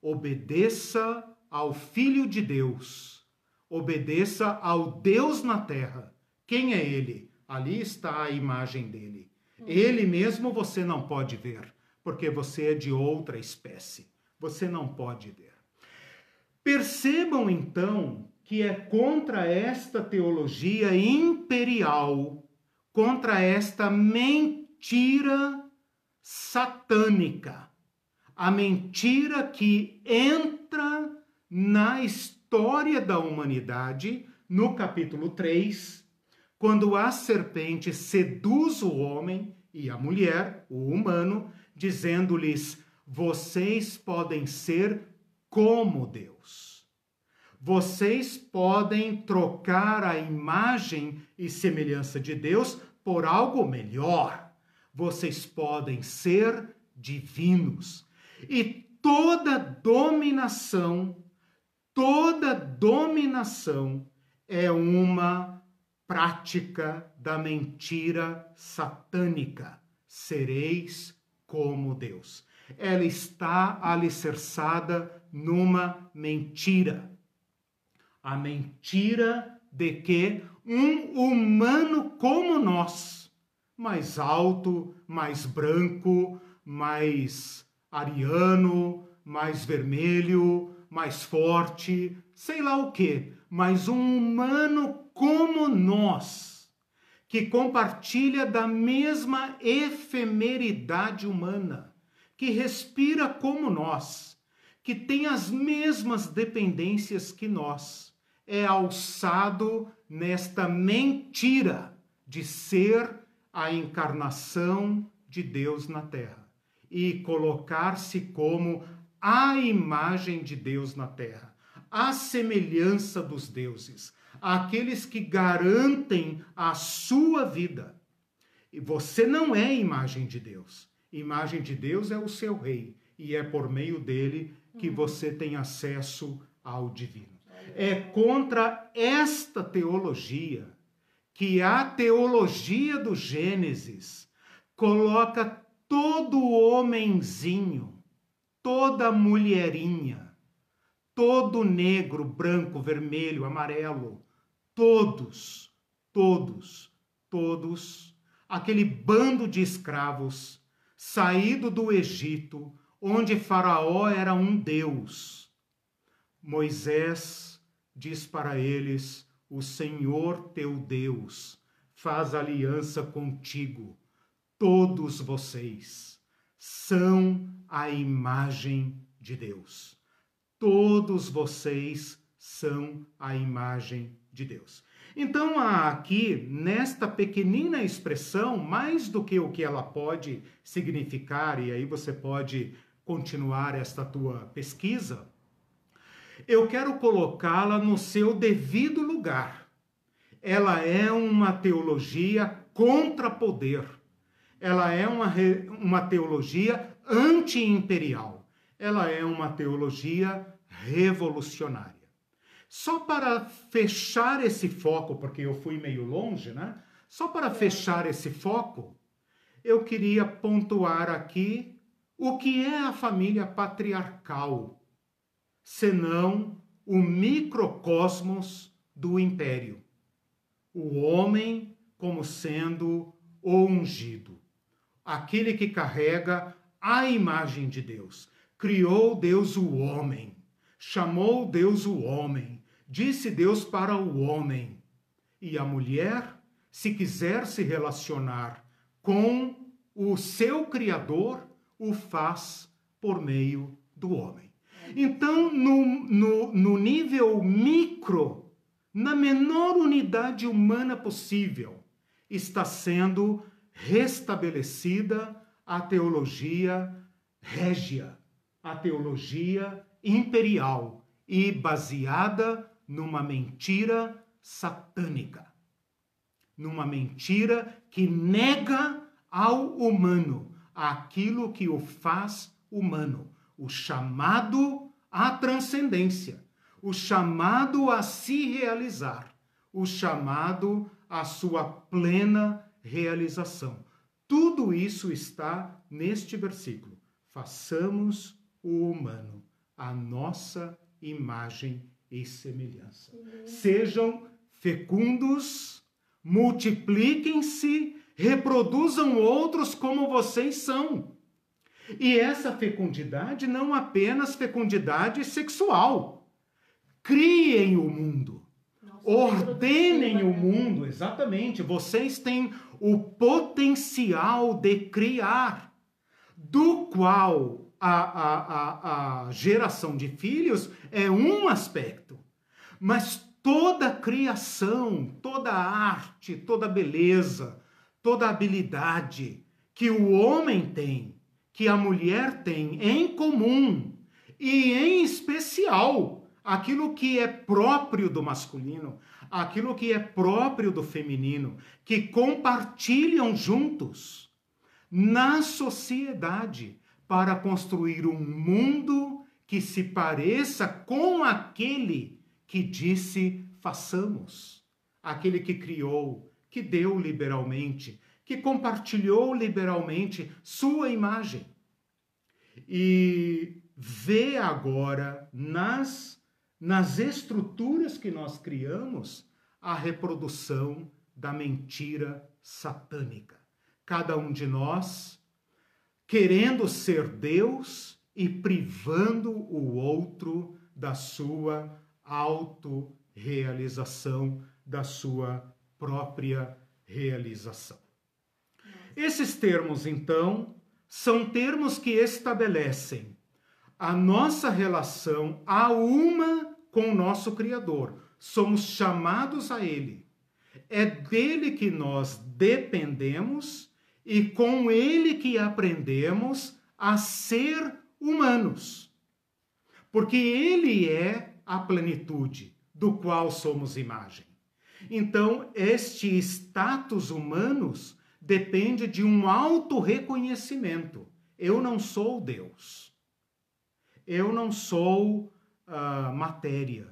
obedeça ao Filho de Deus, obedeça ao Deus na terra. Quem é ele? Ali está a imagem dele. Ele mesmo você não pode ver, porque você é de outra espécie. Você não pode ver. Percebam então que é contra esta teologia imperial, contra esta mentira satânica, a mentira que entra na história da humanidade, no capítulo 3, quando a serpente seduz o homem e a mulher, o humano, dizendo-lhes: vocês podem ser como Deus. Vocês podem trocar a imagem e semelhança de Deus por algo melhor. Vocês podem ser divinos. E toda dominação, toda dominação é uma prática da mentira satânica. Sereis como Deus ela está alicerçada numa mentira. A mentira de que um humano como nós, mais alto, mais branco, mais ariano, mais vermelho, mais forte, sei lá o que, mas um humano como nós, que compartilha da mesma efemeridade humana que respira como nós, que tem as mesmas dependências que nós, é alçado nesta mentira de ser a encarnação de Deus na terra e colocar-se como a imagem de Deus na terra, a semelhança dos deuses, aqueles que garantem a sua vida. E você não é imagem de Deus. Imagem de Deus é o seu rei e é por meio dele que uhum. você tem acesso ao divino. É contra esta teologia que a teologia do Gênesis coloca todo homenzinho, toda mulherinha, todo negro, branco, vermelho, amarelo, todos, todos, todos, aquele bando de escravos saído do Egito, onde Faraó era um deus. Moisés diz para eles: O Senhor teu Deus faz aliança contigo. Todos vocês são a imagem de Deus. Todos vocês são a imagem de Deus. Então, aqui, nesta pequenina expressão, mais do que o que ela pode significar, e aí você pode continuar esta tua pesquisa, eu quero colocá-la no seu devido lugar. Ela é uma teologia contra poder. Ela é uma, uma teologia anti-imperial. Ela é uma teologia revolucionária. Só para fechar esse foco, porque eu fui meio longe, né? Só para fechar esse foco, eu queria pontuar aqui o que é a família patriarcal, senão o microcosmos do império. O homem como sendo o ungido, aquele que carrega a imagem de Deus. Criou Deus o homem Chamou Deus o homem, disse Deus para o homem. E a mulher, se quiser se relacionar com o seu Criador, o faz por meio do homem. Então, no, no, no nível micro, na menor unidade humana possível, está sendo restabelecida a teologia régia, a teologia imperial e baseada numa mentira satânica. Numa mentira que nega ao humano aquilo que o faz humano, o chamado à transcendência, o chamado a se realizar, o chamado à sua plena realização. Tudo isso está neste versículo. Façamos o humano a nossa imagem e semelhança. Sejam fecundos, multipliquem-se, reproduzam outros como vocês são. E essa fecundidade não apenas fecundidade sexual. Criem o mundo. Ordenem o mundo, exatamente. Vocês têm o potencial de criar, do qual a, a, a, a geração de filhos é um aspecto. Mas toda criação, toda arte, toda beleza, toda habilidade que o homem tem, que a mulher tem em comum, e em especial aquilo que é próprio do masculino, aquilo que é próprio do feminino, que compartilham juntos na sociedade para construir um mundo que se pareça com aquele que disse façamos, aquele que criou, que deu liberalmente, que compartilhou liberalmente sua imagem. E vê agora nas, nas estruturas que nós criamos a reprodução da mentira satânica. Cada um de nós querendo ser Deus e privando o outro da sua autorrealização da sua própria realização. Esses termos, então, são termos que estabelecem a nossa relação a uma com o nosso Criador. Somos chamados a Ele. É dele que nós dependemos e com ele que aprendemos a ser humanos. Porque ele é a plenitude, do qual somos imagem. Então, este status humanos depende de um auto-reconhecimento. Eu não sou Deus. Eu não sou uh, matéria.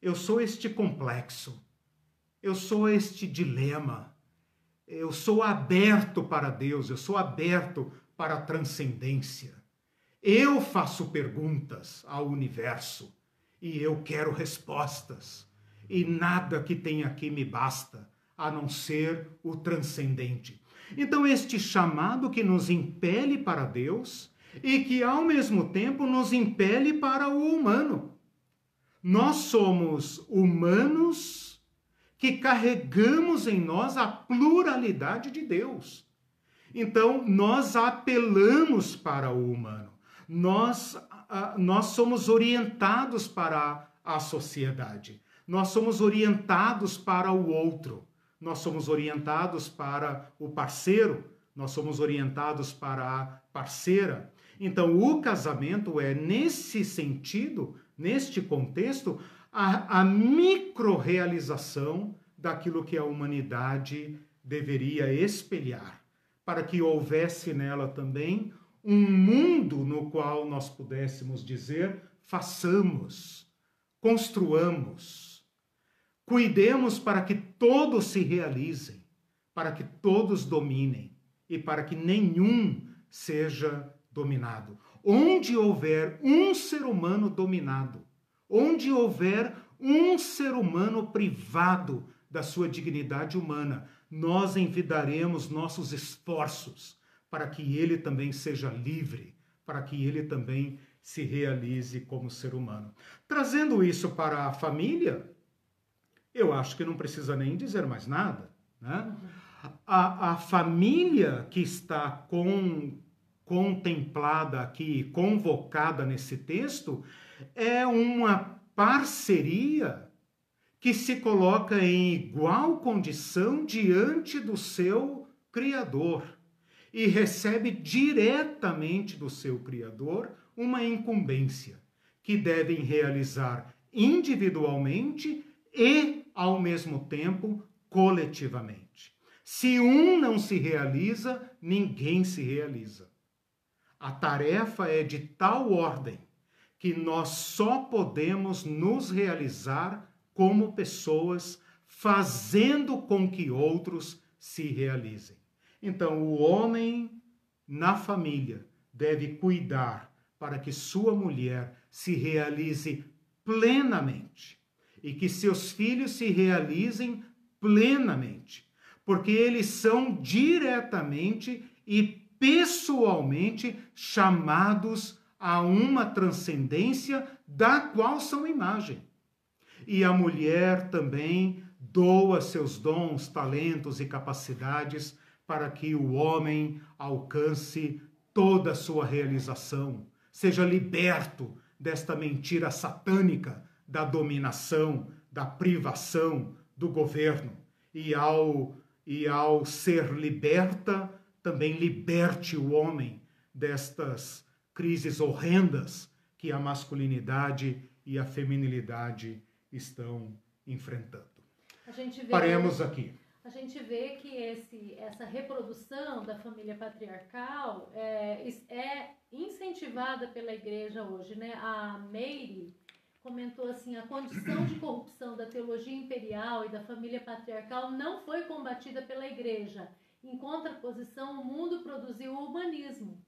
Eu sou este complexo. Eu sou este dilema. Eu sou aberto para Deus. Eu sou aberto para a transcendência. Eu faço perguntas ao universo e eu quero respostas. E nada que tem aqui me basta, a não ser o transcendente. Então, este chamado que nos impele para Deus e que, ao mesmo tempo, nos impele para o humano. Nós somos humanos que carregamos em nós a pluralidade de Deus. Então, nós apelamos para o humano. Nós nós somos orientados para a sociedade, nós somos orientados para o outro, nós somos orientados para o parceiro, nós somos orientados para a parceira. Então, o casamento é, nesse sentido, neste contexto, a, a micro-realização daquilo que a humanidade deveria espelhar, para que houvesse nela também um mundo no qual nós pudéssemos dizer: façamos, construamos, cuidemos para que todos se realizem, para que todos dominem e para que nenhum seja dominado. Onde houver um ser humano dominado, onde houver um ser humano privado da sua dignidade humana, nós envidaremos nossos esforços para que ele também seja livre, para que ele também se realize como ser humano. Trazendo isso para a família, eu acho que não precisa nem dizer mais nada. Né? A, a família que está com, contemplada aqui, convocada nesse texto, é uma parceria que se coloca em igual condição diante do seu Criador e recebe diretamente do seu Criador uma incumbência que devem realizar individualmente e, ao mesmo tempo, coletivamente. Se um não se realiza, ninguém se realiza. A tarefa é de tal ordem que nós só podemos nos realizar como pessoas, fazendo com que outros se realizem. Então, o homem na família deve cuidar para que sua mulher se realize plenamente e que seus filhos se realizem plenamente, porque eles são diretamente e pessoalmente chamados a uma transcendência da qual são imagem. E a mulher também doa seus dons, talentos e capacidades para que o homem alcance toda a sua realização, seja liberto desta mentira satânica da dominação, da privação do governo. E ao, e ao ser liberta, também liberte o homem destas crises horrendas que a masculinidade e a feminilidade estão enfrentando. Paremos aqui. A gente vê que esse, essa reprodução da família patriarcal é, é incentivada pela igreja hoje, né? A Meire comentou assim: a condição de corrupção da teologia imperial e da família patriarcal não foi combatida pela igreja. Em contraposição, o mundo produziu o humanismo.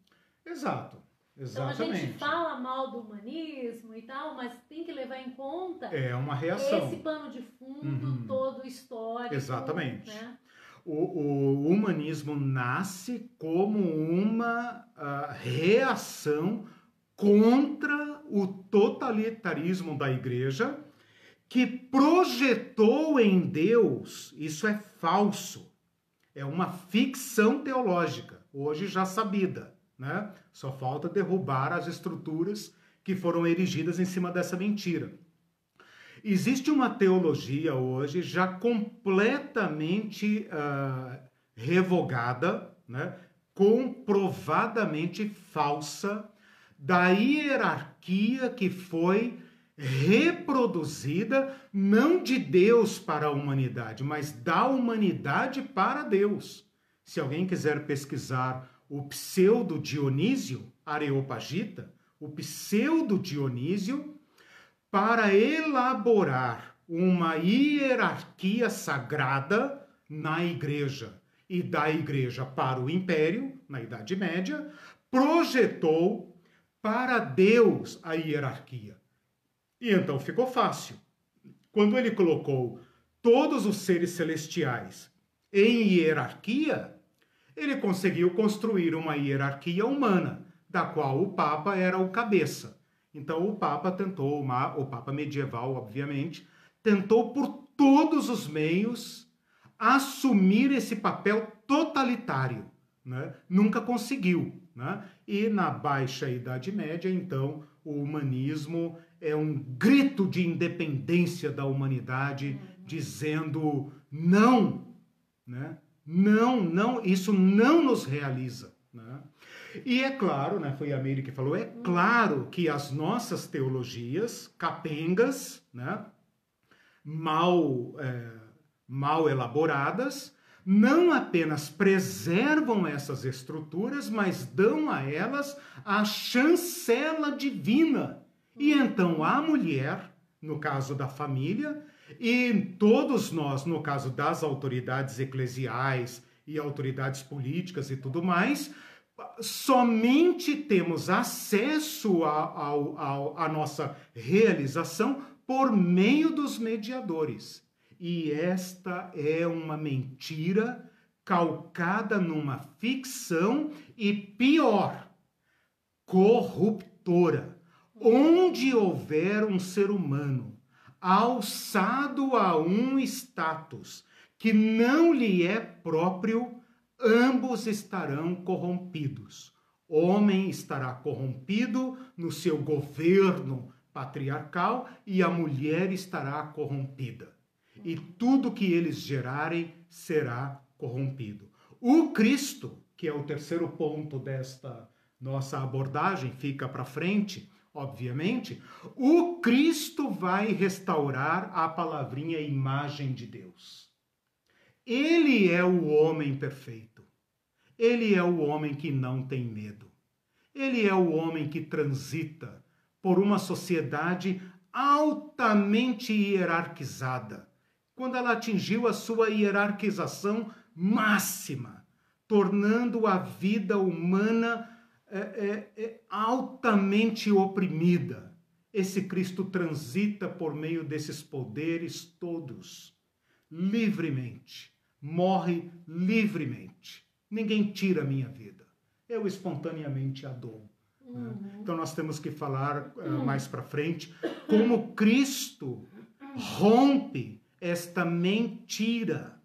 Exato. Exatamente. Então a gente fala mal do humanismo e tal, mas tem que levar em conta é uma reação. esse pano de fundo uhum. todo histórico. Exatamente. Né? O, o, humanismo nasce como uma uh, reação contra o totalitarismo da igreja que projetou em Deus, isso é falso, é uma ficção teológica, hoje já sabida né? Só falta derrubar as estruturas que foram erigidas em cima dessa mentira. Existe uma teologia hoje já completamente uh, revogada, né? comprovadamente falsa, da hierarquia que foi reproduzida não de Deus para a humanidade, mas da humanidade para Deus. Se alguém quiser pesquisar o pseudo Dionísio, Areopagita, o pseudo Dionísio, para elaborar uma hierarquia sagrada na igreja e da igreja para o império, na Idade Média, projetou para Deus a hierarquia. E então ficou fácil. Quando ele colocou todos os seres celestiais em hierarquia, ele conseguiu construir uma hierarquia humana, da qual o Papa era o cabeça. Então o Papa tentou, o Papa medieval, obviamente, tentou por todos os meios assumir esse papel totalitário. Né? Nunca conseguiu. Né? E na Baixa Idade Média, então, o humanismo é um grito de independência da humanidade, dizendo não, né? Não, não, isso não nos realiza. Né? E é claro, né, foi a Meire que falou, é claro que as nossas teologias capengas, né, mal, é, mal elaboradas, não apenas preservam essas estruturas, mas dão a elas a chancela divina. E então a mulher, no caso da família, e todos nós, no caso das autoridades eclesiais e autoridades políticas e tudo mais, somente temos acesso à nossa realização por meio dos mediadores. E esta é uma mentira calcada numa ficção e pior, corruptora. Onde houver um ser humano alçado a um status que não lhe é próprio, ambos estarão corrompidos. Homem estará corrompido no seu governo patriarcal e a mulher estará corrompida. E tudo que eles gerarem será corrompido. O Cristo, que é o terceiro ponto desta nossa abordagem, fica para frente obviamente, o Cristo vai restaurar a palavrinha imagem de Deus. Ele é o homem perfeito. Ele é o homem que não tem medo. Ele é o homem que transita por uma sociedade altamente hierarquizada, quando ela atingiu a sua hierarquização máxima, tornando a vida humana é, é, é, altamente oprimida. Esse Cristo transita por meio desses poderes todos, livremente, morre livremente. Ninguém tira a minha vida. Eu espontaneamente a dou. Né? Uhum. Então nós temos que falar uh, mais para frente como Cristo rompe esta mentira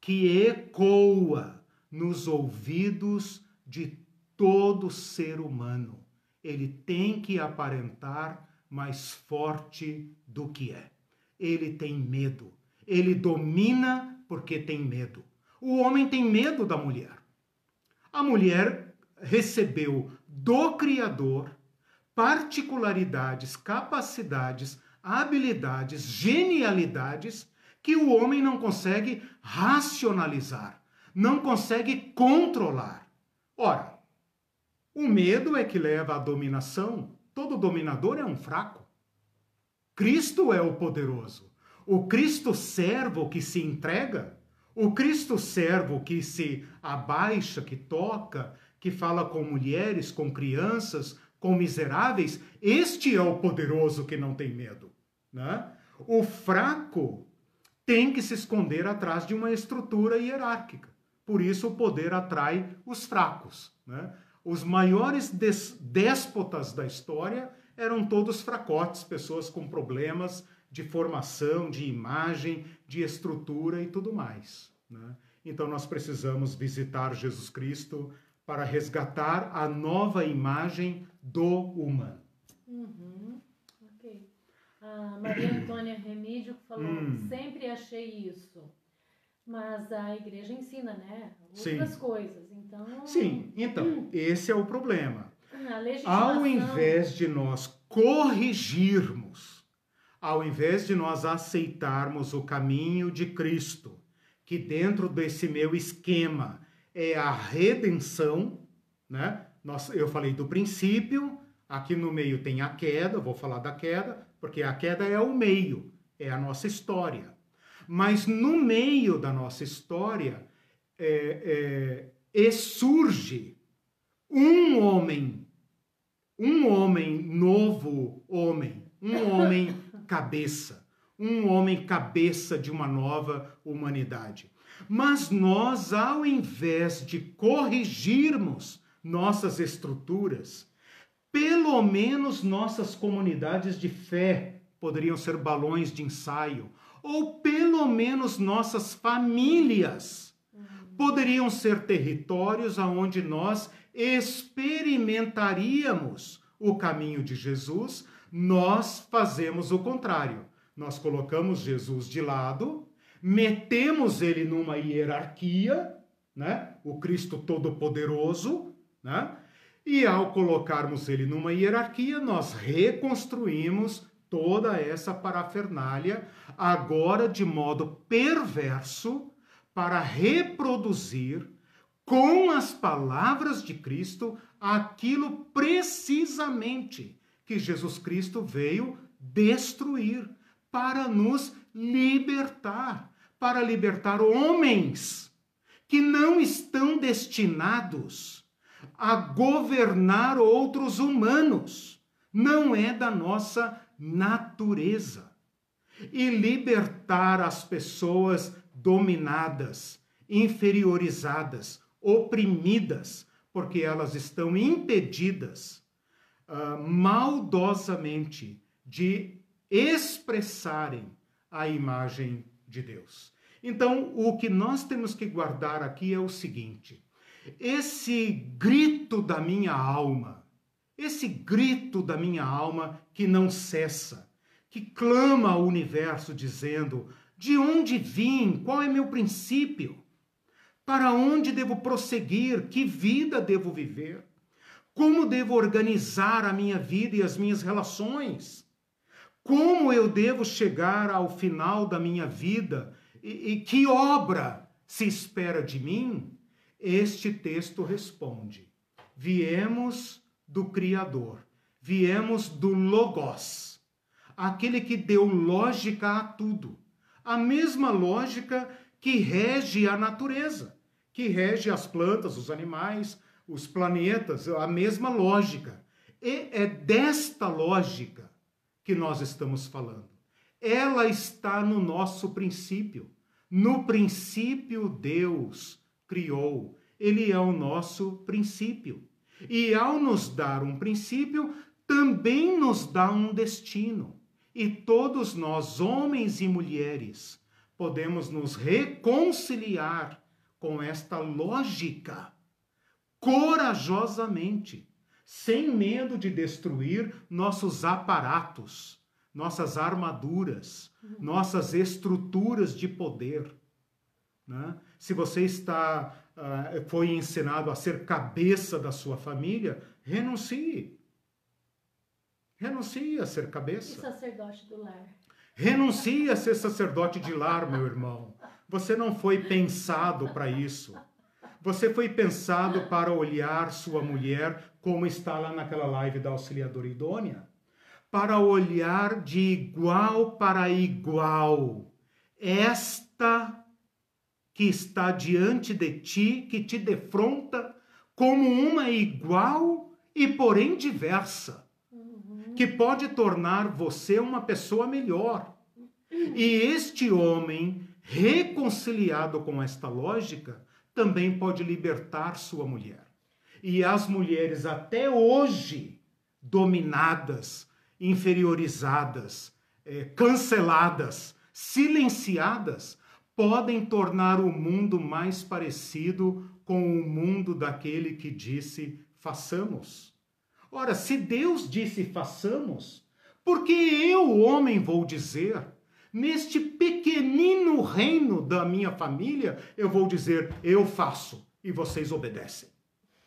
que ecoa nos ouvidos de todo ser humano. Ele tem que aparentar mais forte do que é. Ele tem medo. Ele domina porque tem medo. O homem tem medo da mulher. A mulher recebeu do Criador particularidades, capacidades, habilidades, genialidades que o homem não consegue racionalizar, não consegue controlar. Ora, o medo é que leva à dominação. Todo dominador é um fraco. Cristo é o poderoso. O Cristo servo que se entrega, o Cristo servo que se abaixa, que toca, que fala com mulheres, com crianças, com miseráveis, este é o poderoso que não tem medo. Né? O fraco tem que se esconder atrás de uma estrutura hierárquica. Por isso o poder atrai os fracos. Né? Os maiores déspotas da história eram todos fracotes, pessoas com problemas de formação, de imagem, de estrutura e tudo mais. Né? Então nós precisamos visitar Jesus Cristo para resgatar a nova imagem do humano. Uhum. Ok. A Maria Antônia Remídio falou: hum. sempre achei isso. Mas a igreja ensina, né? Outras Sim. coisas. Então. Sim, então, hum. esse é o problema. Ao invés de nós corrigirmos, ao invés de nós aceitarmos o caminho de Cristo, que dentro desse meu esquema é a redenção, né? Nós, eu falei do princípio, aqui no meio tem a queda, vou falar da queda, porque a queda é o meio, é a nossa história. Mas no meio da nossa história é, é, surge um homem, um homem novo homem, um homem cabeça, um homem cabeça de uma nova humanidade. Mas nós, ao invés de corrigirmos nossas estruturas, pelo menos nossas comunidades de fé poderiam ser balões de ensaio, ou pelo menos nossas famílias poderiam ser territórios aonde nós experimentaríamos o caminho de Jesus, nós fazemos o contrário. Nós colocamos Jesus de lado, metemos ele numa hierarquia, né? O Cristo todo-poderoso, né? E ao colocarmos ele numa hierarquia, nós reconstruímos toda essa parafernália, agora de modo perverso, para reproduzir com as palavras de Cristo aquilo precisamente que Jesus Cristo veio destruir, para nos libertar, para libertar homens que não estão destinados a governar outros humanos. Não é da nossa natureza. E libertar as pessoas dominadas, inferiorizadas, oprimidas, porque elas estão impedidas uh, maldosamente de expressarem a imagem de Deus. Então, o que nós temos que guardar aqui é o seguinte: esse grito da minha alma, esse grito da minha alma que não cessa, que clama ao universo dizendo: de onde vim? Qual é meu princípio? Para onde devo prosseguir? Que vida devo viver? Como devo organizar a minha vida e as minhas relações? Como eu devo chegar ao final da minha vida? E, e que obra se espera de mim? Este texto responde: Viemos do Criador, viemos do Logos, aquele que deu lógica a tudo. A mesma lógica que rege a natureza, que rege as plantas, os animais, os planetas, a mesma lógica. E é desta lógica que nós estamos falando. Ela está no nosso princípio. No princípio, Deus criou. Ele é o nosso princípio. E ao nos dar um princípio, também nos dá um destino. E todos nós, homens e mulheres, podemos nos reconciliar com esta lógica corajosamente, sem medo de destruir nossos aparatos, nossas armaduras, nossas estruturas de poder. Né? Se você está uh, foi ensinado a ser cabeça da sua família, renuncie. Renuncie a ser cabeça. E sacerdote do lar. Renuncie a ser sacerdote de lar, meu irmão. Você não foi pensado para isso. Você foi pensado para olhar sua mulher como está lá naquela live da auxiliadora idônea, para olhar de igual para igual. Esta que está diante de ti, que te defronta como uma igual e porém diversa, uhum. que pode tornar você uma pessoa melhor. E este homem, reconciliado com esta lógica, também pode libertar sua mulher. E as mulheres, até hoje, dominadas, inferiorizadas, é, canceladas, silenciadas, podem tornar o mundo mais parecido com o mundo daquele que disse façamos. Ora, se Deus disse façamos, por que eu, homem, vou dizer? Neste pequenino reino da minha família, eu vou dizer eu faço e vocês obedecem.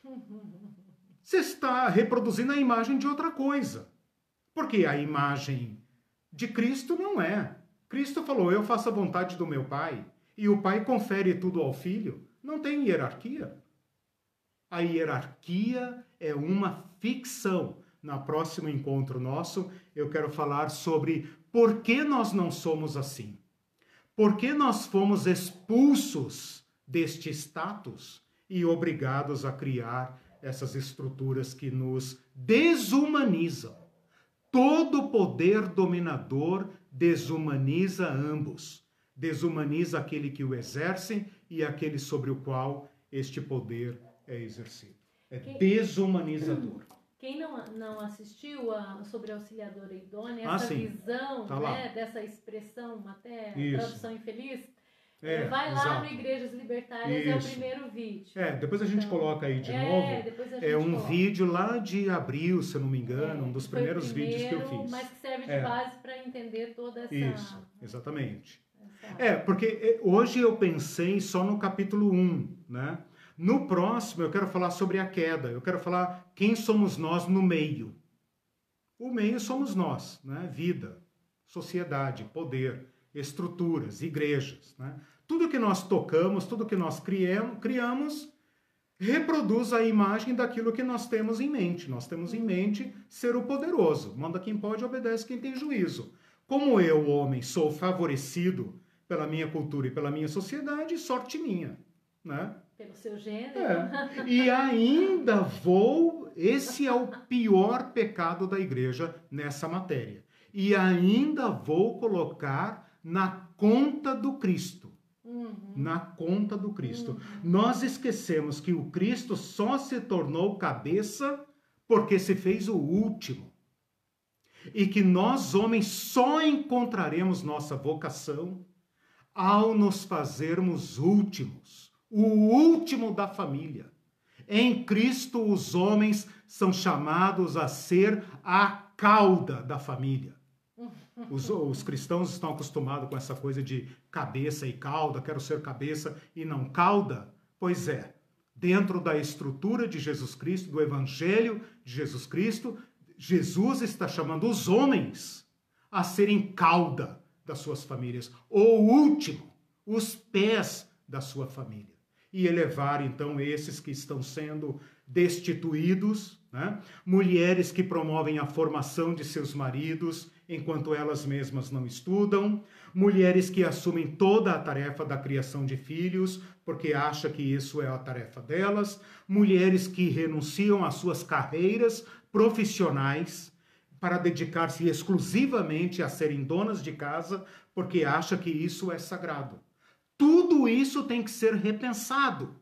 Você está reproduzindo a imagem de outra coisa. Porque a imagem de Cristo não é. Cristo falou: Eu faço a vontade do meu Pai. E o Pai confere tudo ao Filho. Não tem hierarquia. A hierarquia é uma ficção. No próximo encontro nosso, eu quero falar sobre por que nós não somos assim? Por que nós fomos expulsos deste status e obrigados a criar essas estruturas que nos desumanizam? Todo poder dominador desumaniza ambos. Desumaniza aquele que o exerce e aquele sobre o qual este poder é exercido. É desumanizador. Quem não, não assistiu a, sobre a auxiliadora idônea, ah, essa visão tá né, dessa expressão, até Isso. tradução infeliz, é, vai lá exato. no Igrejas Libertárias, Isso. é o primeiro vídeo. É, depois a gente então, coloca aí de é, novo. é um coloca. vídeo lá de abril, se eu não me engano, é, um dos primeiros primeiro, vídeos que eu fiz. Mas que serve de é. base para entender toda essa. Isso, exatamente. Essa... É, porque é, hoje eu pensei só no capítulo 1, né? No próximo, eu quero falar sobre a queda. Eu quero falar quem somos nós no meio. O meio somos nós, né? Vida, sociedade, poder, estruturas, igrejas. Né? Tudo que nós tocamos, tudo que nós criamos, reproduz a imagem daquilo que nós temos em mente. Nós temos em mente ser o poderoso. Manda quem pode, obedece quem tem juízo. Como eu, homem, sou favorecido pela minha cultura e pela minha sociedade, sorte minha. Né? Pelo seu gênero. É. E ainda vou. Esse é o pior pecado da igreja nessa matéria. E ainda vou colocar na conta do Cristo. Uhum. Na conta do Cristo. Uhum. Nós esquecemos que o Cristo só se tornou cabeça porque se fez o último. E que nós, homens, só encontraremos nossa vocação ao nos fazermos últimos o último da família. Em Cristo, os homens são chamados a ser a cauda da família. Os, os, cristãos estão acostumados com essa coisa de cabeça e cauda, quero ser cabeça e não cauda. Pois é, dentro da estrutura de Jesus Cristo, do Evangelho de Jesus Cristo, Jesus está chamando os homens a serem cauda das suas famílias, ou último, os pés da sua família e elevar então esses que estão sendo destituídos, Né? Mulheres que promovem a formação de seus maridos enquanto elas mesmas não estudam, mulheres que assumem toda a tarefa da criação de filhos porque acham que isso é a tarefa delas, mulheres que renunciam às suas carreiras profissionais para dedicar-se exclusivamente a serem donas de casa porque acham que isso é sagrado. Tudo isso tem que ser repensado.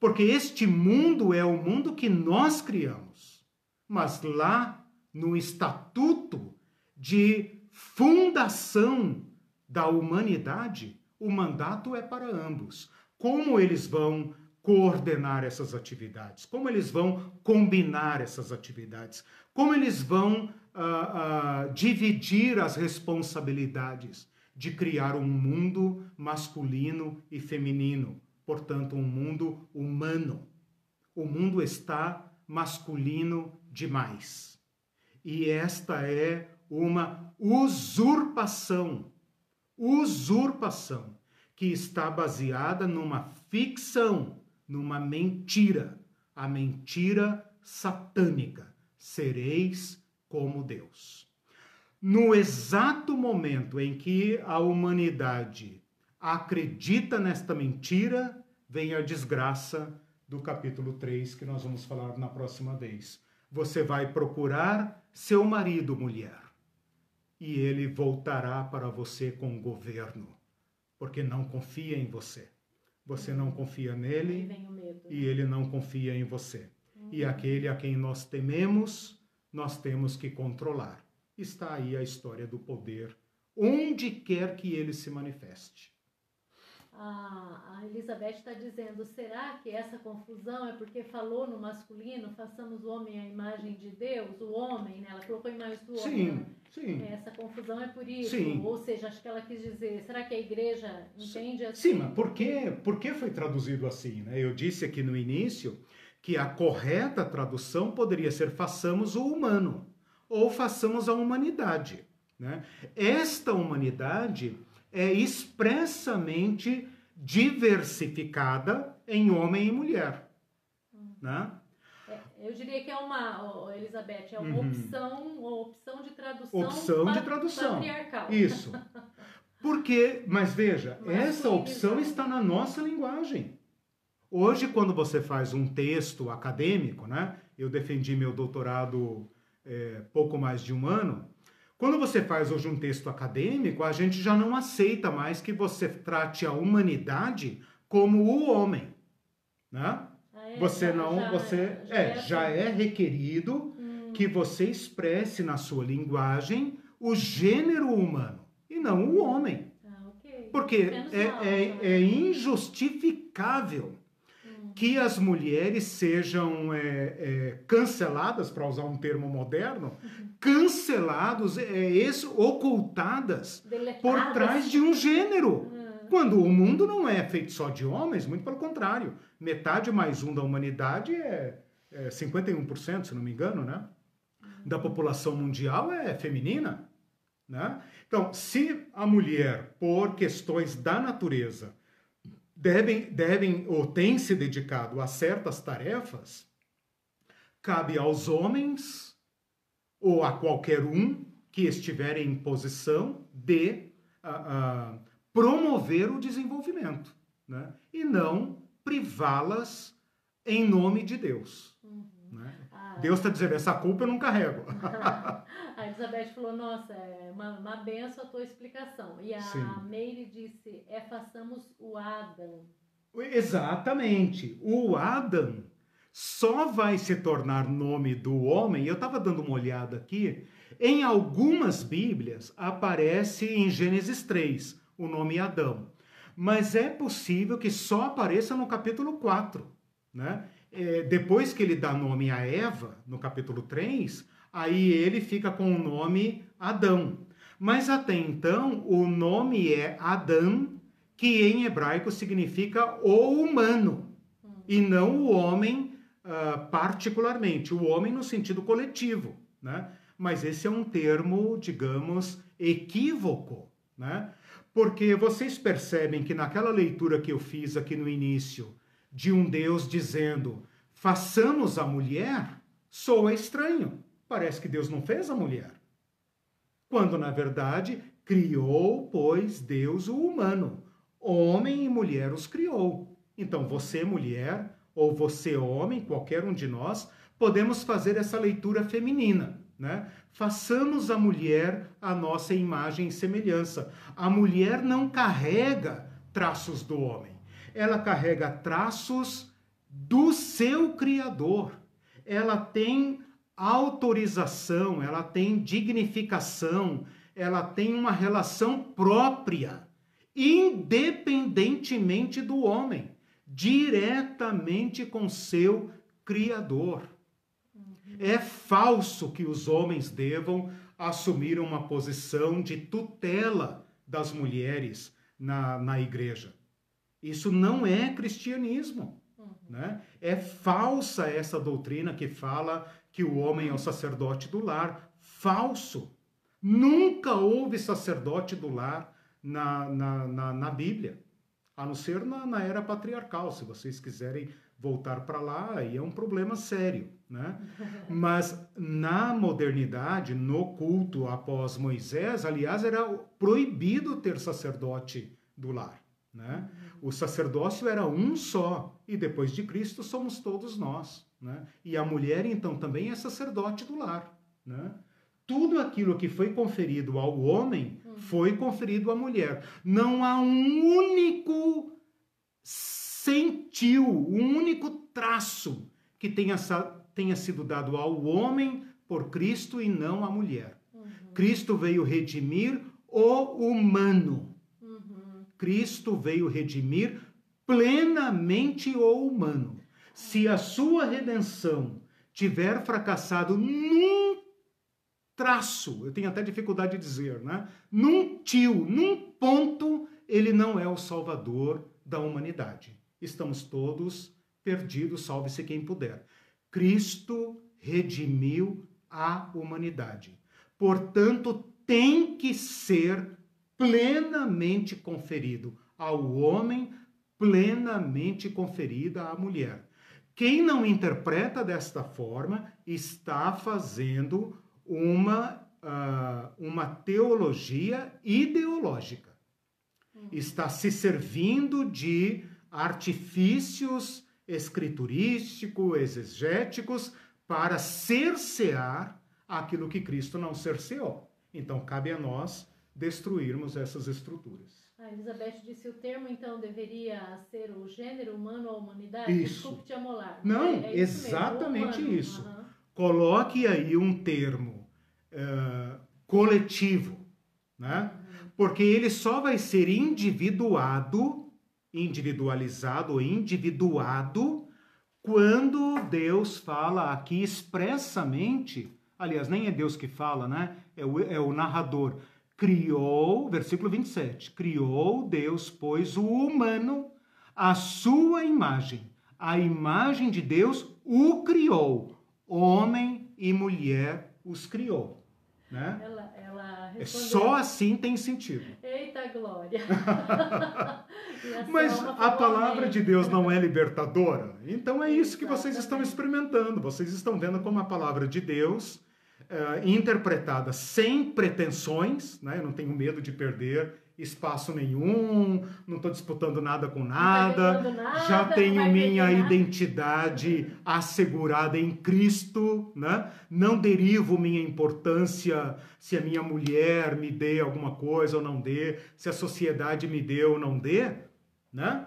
Porque este mundo é o mundo que nós criamos. Mas lá no estatuto de fundação da humanidade, o mandato é para ambos. Como eles vão coordenar essas atividades? Como eles vão combinar essas atividades? Como eles vão uh, uh, dividir as responsabilidades de criar um mundo masculino e feminino? portanto, um mundo humano. O mundo está masculino demais. E esta é uma usurpação, usurpação, que está baseada numa ficção, numa mentira, a mentira satânica: sereis como Deus. No exato momento em que a humanidade acredita nesta mentira, vem a desgraça do capítulo 3, que nós vamos falar na próxima vez. Você vai procurar seu marido, mulher, e ele voltará para você com governo, porque não confia em você. Você não confia nele e ele não confia em você. E uhum. aquele a quem nós tememos, nós temos que controlar. Está aí a história do poder, onde quer que ele se manifeste a, a Elizabeth está dizendo: será que essa confusão é porque falou no masculino, façamos o homem à imagem de Deus, o homem, né? Ela colocou a imagem do homem. Sim, né? sim. É, essa confusão é por isso. Sim. Ou seja, acho que ela quis dizer: será que a igreja entende assim? Sim, mas por que, por que foi traduzido assim? Né? Eu disse aqui no início que a correta tradução poderia ser façamos o humano ou façamos a humanidade. Né? Esta humanidade é expressamente diversificada em homem e mulher. Hum. Né? É, eu diria que é uma, Elizabeth, é uma uhum. opção, uma opção de tradução, opção de tradução. patriarcal. Isso. Porque, mas veja, mas essa opção está na nossa linguagem. Hoje, quando você faz um texto acadêmico, né? Eu defendi meu doutorado é, pouco mais de um ano. Quando você faz hoje um texto acadêmico, a gente já não aceita mais que você trate a humanidade como o homem, né? Ah, é? Você já, não, já, você já é, é já assim. é requerido hum. que você expresse na sua linguagem o gênero humano e não o homem. Ah, okay. Porque é, é, é injustificável que as mulheres sejam é, é, canceladas, para usar um termo moderno, cancelados, é, esse, ocultadas Deletadas. por trás de um gênero. Uhum. Quando o mundo não é feito só de homens, muito pelo contrário. Metade mais um da humanidade é, é 51%, se não me engano, né? Da população mundial é feminina. Né? Então, se a mulher, por questões da natureza, devem, devem ou têm se dedicado a certas tarefas, cabe aos homens ou a qualquer um que estiver em posição de uh, uh, promover o desenvolvimento né? e não privá-las em nome de Deus. Deus está dizendo, essa culpa eu não carrego. a Elizabeth falou, nossa, é uma, uma benção a tua explicação. E a Sim. Meire disse, é façamos o Adam. Exatamente. O Adam só vai se tornar nome do homem. Eu estava dando uma olhada aqui. Em algumas Bíblias aparece em Gênesis 3 o nome Adão. Mas é possível que só apareça no capítulo 4. Né? É, depois que ele dá nome a Eva, no capítulo 3, aí ele fica com o nome Adão. Mas até então, o nome é Adão, que em hebraico significa o humano, e não o homem uh, particularmente, o homem no sentido coletivo. Né? Mas esse é um termo, digamos, equívoco, né? porque vocês percebem que naquela leitura que eu fiz aqui no início, de um Deus dizendo façamos a mulher, soa estranho. Parece que Deus não fez a mulher. Quando, na verdade, criou, pois, Deus o humano. Homem e mulher os criou. Então, você, mulher, ou você, homem, qualquer um de nós, podemos fazer essa leitura feminina. Né? Façamos a mulher a nossa imagem e semelhança. A mulher não carrega traços do homem, ela carrega traços do seu Criador. Ela tem autorização, ela tem dignificação, ela tem uma relação própria, independentemente do homem, diretamente com seu Criador. É falso que os homens devam assumir uma posição de tutela das mulheres na, na igreja. Isso não é cristianismo. Uhum. Né? É falsa essa doutrina que fala que o homem é o sacerdote do lar. Falso. Nunca houve sacerdote do lar na, na, na, na Bíblia, a não ser na, na era patriarcal. Se vocês quiserem voltar para lá, aí é um problema sério, né? Mas na modernidade, no culto após Moisés, aliás, era proibido ter sacerdote do lar, né? O sacerdócio era um só, e depois de Cristo somos todos nós, né? E a mulher então também é sacerdote do lar, né? Tudo aquilo que foi conferido ao homem foi conferido à mulher. Não há um único sentiu, um único traço que tenha, tenha sido dado ao homem por Cristo e não à mulher. Uhum. Cristo veio redimir o humano. Cristo veio redimir plenamente o humano. Se a sua redenção tiver fracassado num traço, eu tenho até dificuldade de dizer, né? Num tio, num ponto, ele não é o salvador da humanidade estamos todos perdidos, salve-se quem puder. Cristo redimiu a humanidade. Portanto, tem que ser plenamente conferido ao homem, plenamente conferida à mulher. Quem não interpreta desta forma está fazendo uma, uh, uma teologia ideológica. Está se servindo de artifícios escriturísticos, exegéticos, para cercear aquilo que Cristo não cerceou. Então, cabe a nós destruirmos essas estruturas. A Elizabeth disse o termo, então, deveria ser o gênero humano ou humanidade? Isso. Desculpe te amolar. Não, é, é exatamente isso. Uhum. Coloque aí um termo uh, coletivo, né? Uhum. Porque ele só vai ser individuado individualizado ou individuado quando Deus fala aqui expressamente, aliás, nem é Deus que fala, né? É o, é o narrador. Criou, versículo 27, criou Deus, pois, o humano, a sua imagem. A imagem de Deus o criou. Homem e mulher os criou. Né? Ela, ela é só assim tem sentido. Eita glória! Mas a palavra de Deus não é libertadora? Então é isso que vocês estão experimentando. Vocês estão vendo como a palavra de Deus, é, interpretada sem pretensões, né? eu não tenho medo de perder espaço nenhum, não estou disputando nada com nada, nada já tenho minha identidade assegurada em Cristo, né? não derivo minha importância se a minha mulher me dê alguma coisa ou não dê, se a sociedade me dê ou não dê, né?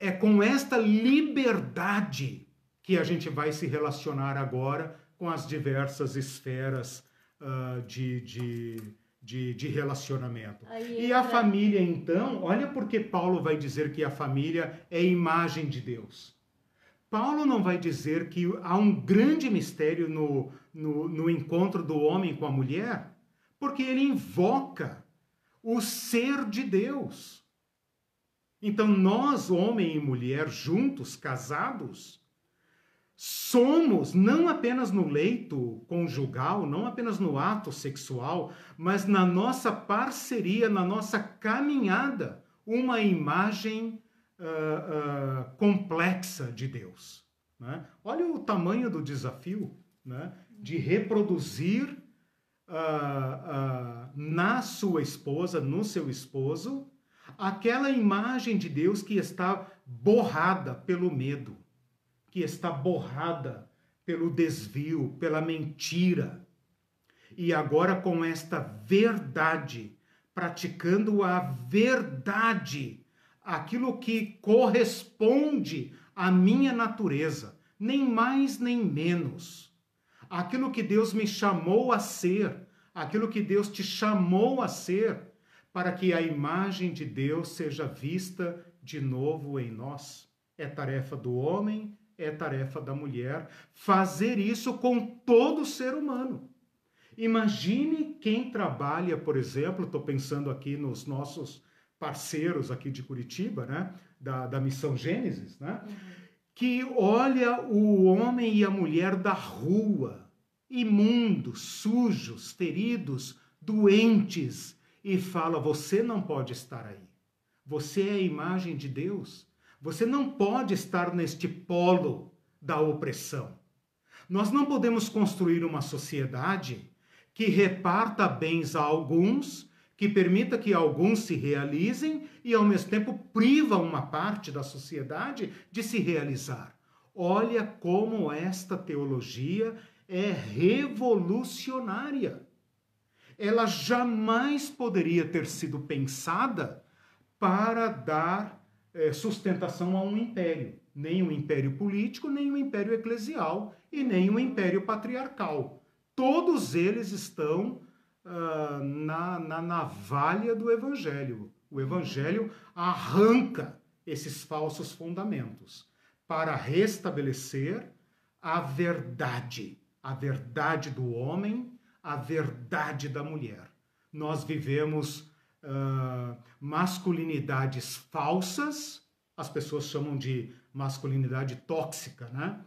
É com esta liberdade que a gente vai se relacionar agora com as diversas esferas uh, de, de de, de relacionamento. Aí e a família, então, olha porque Paulo vai dizer que a família é imagem de Deus. Paulo não vai dizer que há um grande mistério no, no, no encontro do homem com a mulher, porque ele invoca o ser de Deus. Então, nós, homem e mulher, juntos, casados, somos, não apenas no leito conjugal, não apenas no ato sexual, mas na nossa parceria, na nossa caminhada, uma imagem uh, uh, complexa de Deus. Né? Olha o tamanho do desafio né? de reproduzir uh, na sua esposa, no seu esposo, aquela imagem de Deus que está borrada pelo medo, que está borrada pelo desvio, pela mentira. E agora, com esta verdade, praticando a verdade, aquilo que corresponde à minha natureza, nem mais nem menos. Aquilo que Deus me chamou a ser, aquilo que Deus te chamou a ser, para que a imagem de Deus seja vista de novo em nós. É tarefa do homem, é tarefa da mulher fazer isso com todo ser humano. Imagine quem trabalha, por exemplo, estou pensando aqui nos nossos parceiros aqui de Curitiba, né, da, da Missão Gênesis, né, uhum. que olha o homem e a mulher da rua, imundos, sujos, feridos, doentes, e fala: Você não pode estar aí. Você é a imagem de Deus. Você não pode estar neste polo da opressão. Nós não podemos construir uma sociedade que reparta bens a alguns, que permita que alguns se realizem e, ao mesmo tempo, priva uma parte da sociedade de se realizar. Olha como esta teologia é revolucionária. Ela jamais poderia ter sido pensada para dar é, sustentação a um império, nem um império político, nem um império eclesial e nem um império patriarcal. Todos eles estão uh, na, na navalha do evangelho. O evangelho arranca esses falsos fundamentos para restabelecer a verdade, a verdade do homem, a verdade da mulher. Nós vivemos uh, masculinidades falsas, as pessoas chamam de masculinidade tóxica, né?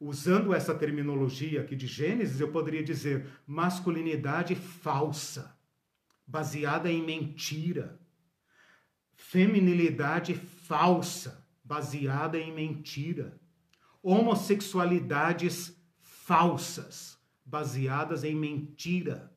Usando essa terminologia aqui de Gênesis, eu poderia dizer masculinidade falsa, baseada em mentira. Feminilidade falsa, baseada em mentira. Homossexualidades falsas, baseadas em mentira.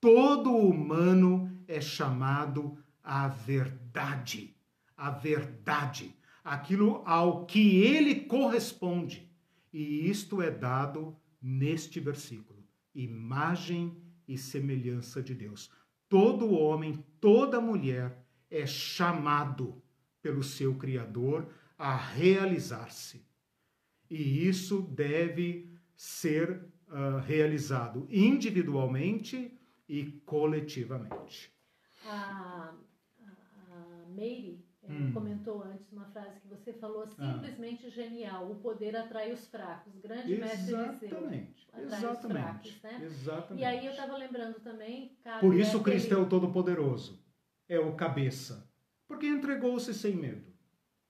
Todo humano é chamado à verdade. A verdade. Aquilo ao que ele corresponde. E isto é dado neste versículo: imagem e semelhança de Deus. Todo homem, toda mulher é chamado pelo seu Criador a realizar-se. E isso deve ser uh, realizado individualmente e coletivamente. A, a Meire eh, hum. comentou antes uma frase que você falou ah. simplesmente ah. genial: o poder atrai os fracos. Grande Exatamente. mestre Exatamente. Exatamente. Fracos, né? Exatamente. E aí eu estava lembrando também. Por isso Cristo é o Todo-Poderoso, é o cabeça, porque entregou-se sem medo.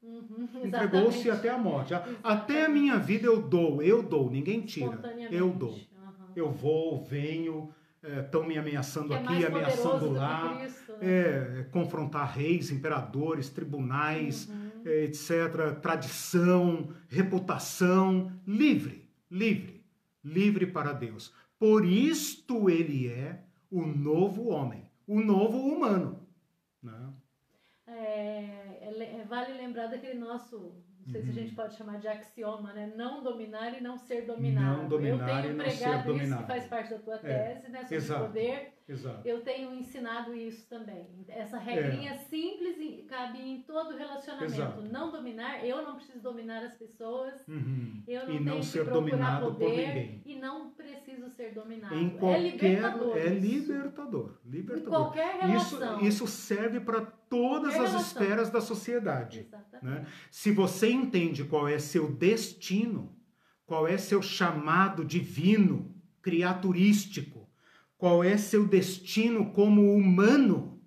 Uhum, entregou-se até a morte. Exatamente. Até a minha vida eu dou, eu dou, ninguém tira. Eu dou. Uhum. Eu vou, venho, estão é, me ameaçando é aqui, ameaçando lá, Cristo, né? é, confrontar reis, imperadores, tribunais, uhum. é, etc., tradição, reputação, livre, livre, livre para Deus. Por isto ele é o novo homem, o novo humano. Né? É, é vale lembrar daquele nosso não sei uhum. se a gente uhum. pode chamar de axioma, né? Não dominar e não ser dominado. Não dominar eu tenho pregado isso que faz parte da tua é, tese, é, né? Sobre exato, poder. Exato. Eu tenho ensinado isso também. Essa regrinha é. simples cabe em todo relacionamento. Exato. Não dominar, eu não preciso dominar as pessoas. Uhum. Eu não e não ser dominado poder, por ninguém. E não preciso ser dominado. Em é qualquer, é libertador. É libertador. libertador. Em qualquer relação. Isso, isso serve para todas qualquer as relação. esferas da sociedade. Exatamente. Né? Se você entende qual é seu destino, qual é seu chamado divino, criaturístico, qual é seu destino como humano,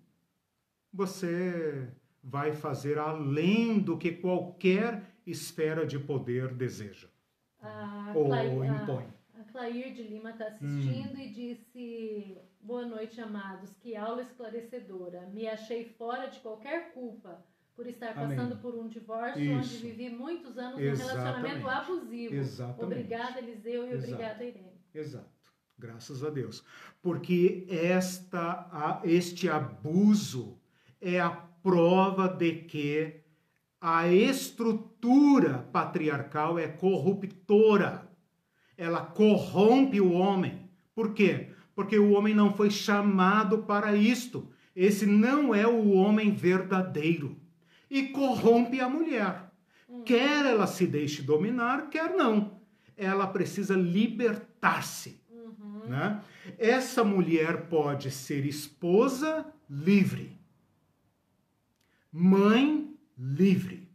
você vai fazer além do que qualquer esfera de poder deseja a ou, impõe. A, a Clair de Lima está assistindo hum. e disse: Boa noite, amados. Que aula esclarecedora. Me achei fora de qualquer culpa por estar passando Amém. por um divórcio Isso. onde vivi muitos anos Exatamente. num relacionamento abusivo. Exatamente. Obrigada, Eliseu, e Exato. obrigada, Irene. Exato. Graças a Deus. Porque esta, este abuso é a prova de que a estrutura patriarcal é corruptora. Ela corrompe o homem. Por quê? Porque o homem não foi chamado para isto. Esse não é o homem verdadeiro. E corrompe a mulher. Hum. Quer ela se deixe dominar, quer não. Ela precisa libertar-se. Uhum. Né? Essa mulher pode ser esposa livre, mãe livre.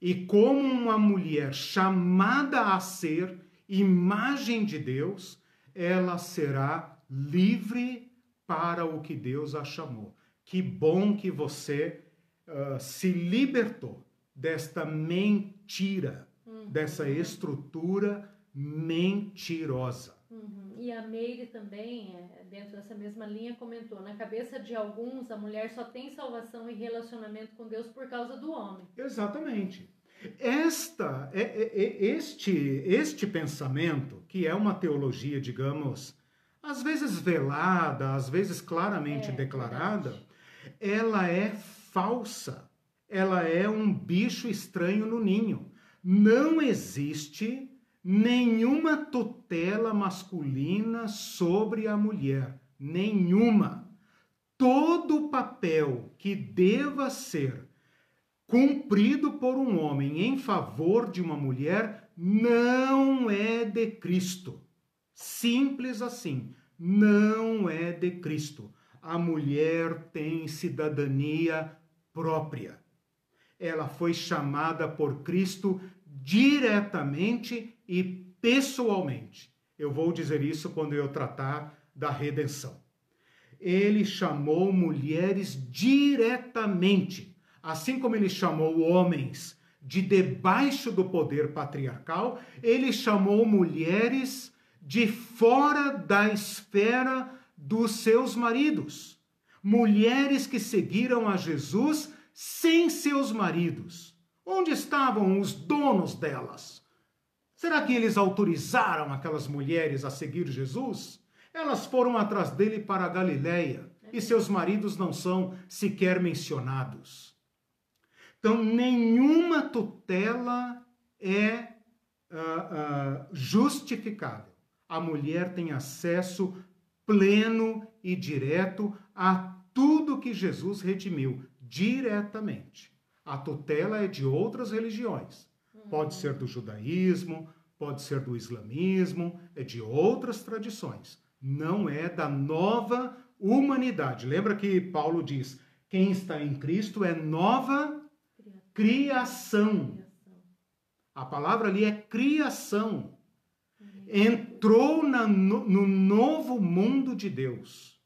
E como uma mulher chamada a ser imagem de Deus, ela será livre para o que Deus a chamou. Que bom que você uh, se libertou desta mentira, uhum. dessa estrutura mentirosa. E a Meire também, é, dentro dessa mesma linha, comentou: na cabeça de alguns, a mulher só tem salvação e relacionamento com Deus por causa do homem. Exatamente. Esta, é, é, este, este pensamento, que é uma teologia, digamos, às vezes velada, às vezes claramente é, declarada, verdade. ela é falsa. Ela é um bicho estranho no ninho. Não existe nenhuma tutela masculina sobre a mulher. Nenhuma. Todo papel que deva ser cumprido por um homem em favor de uma mulher não é de Cristo. Simples assim, não é de Cristo. A mulher tem cidadania própria. Ela foi chamada por Cristo diretamente e pessoalmente. Eu vou dizer isso quando eu tratar da redenção. Ele chamou mulheres diretamente, assim como ele chamou homens de debaixo do poder patriarcal, ele chamou mulheres de fora da esfera dos seus maridos. Mulheres que seguiram a Jesus sem seus maridos. Onde estavam os donos delas? Será que eles autorizaram aquelas mulheres a seguir Jesus? Elas foram atrás dele para a Galiléia e seus maridos não são sequer mencionados. Então, nenhuma tutela é uh, uh, justificável. A mulher tem acesso pleno e direto a tudo que Jesus redimiu diretamente. A tutela é de outras religiões Pode ser do judaísmo, pode ser do islamismo, é de outras tradições. Não é da nova humanidade. Lembra que Paulo diz: quem está em Cristo é nova criação. A palavra ali é criação. Entrou na, no, no novo mundo de Deus.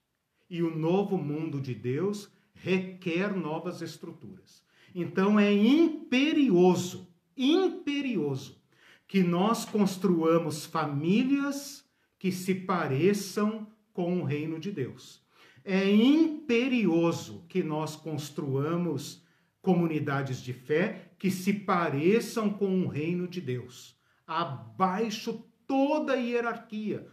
E o novo mundo de Deus requer novas estruturas. Então é imperioso imperioso que nós construamos famílias que se pareçam com o reino de Deus. É imperioso que nós construamos comunidades de fé que se pareçam com o reino de Deus. Abaixo toda a hierarquia,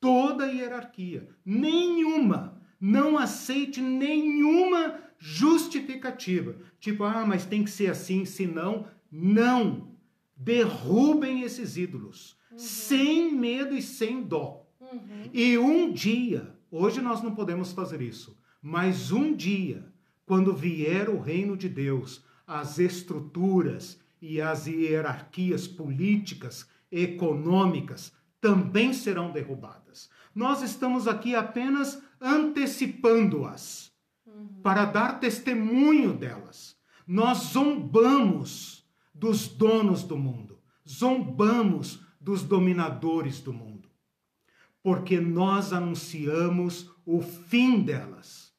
toda a hierarquia. Nenhuma, não aceite nenhuma justificativa. Tipo, ah, mas tem que ser assim, senão não derrubem esses ídolos, uhum. sem medo e sem dó. Uhum. E um dia, hoje nós não podemos fazer isso, mas um dia, quando vier o reino de Deus, as estruturas e as hierarquias políticas, econômicas também serão derrubadas. Nós estamos aqui apenas antecipando-as uhum. para dar testemunho delas. Nós zombamos dos donos do mundo, zombamos dos dominadores do mundo, porque nós anunciamos o fim delas.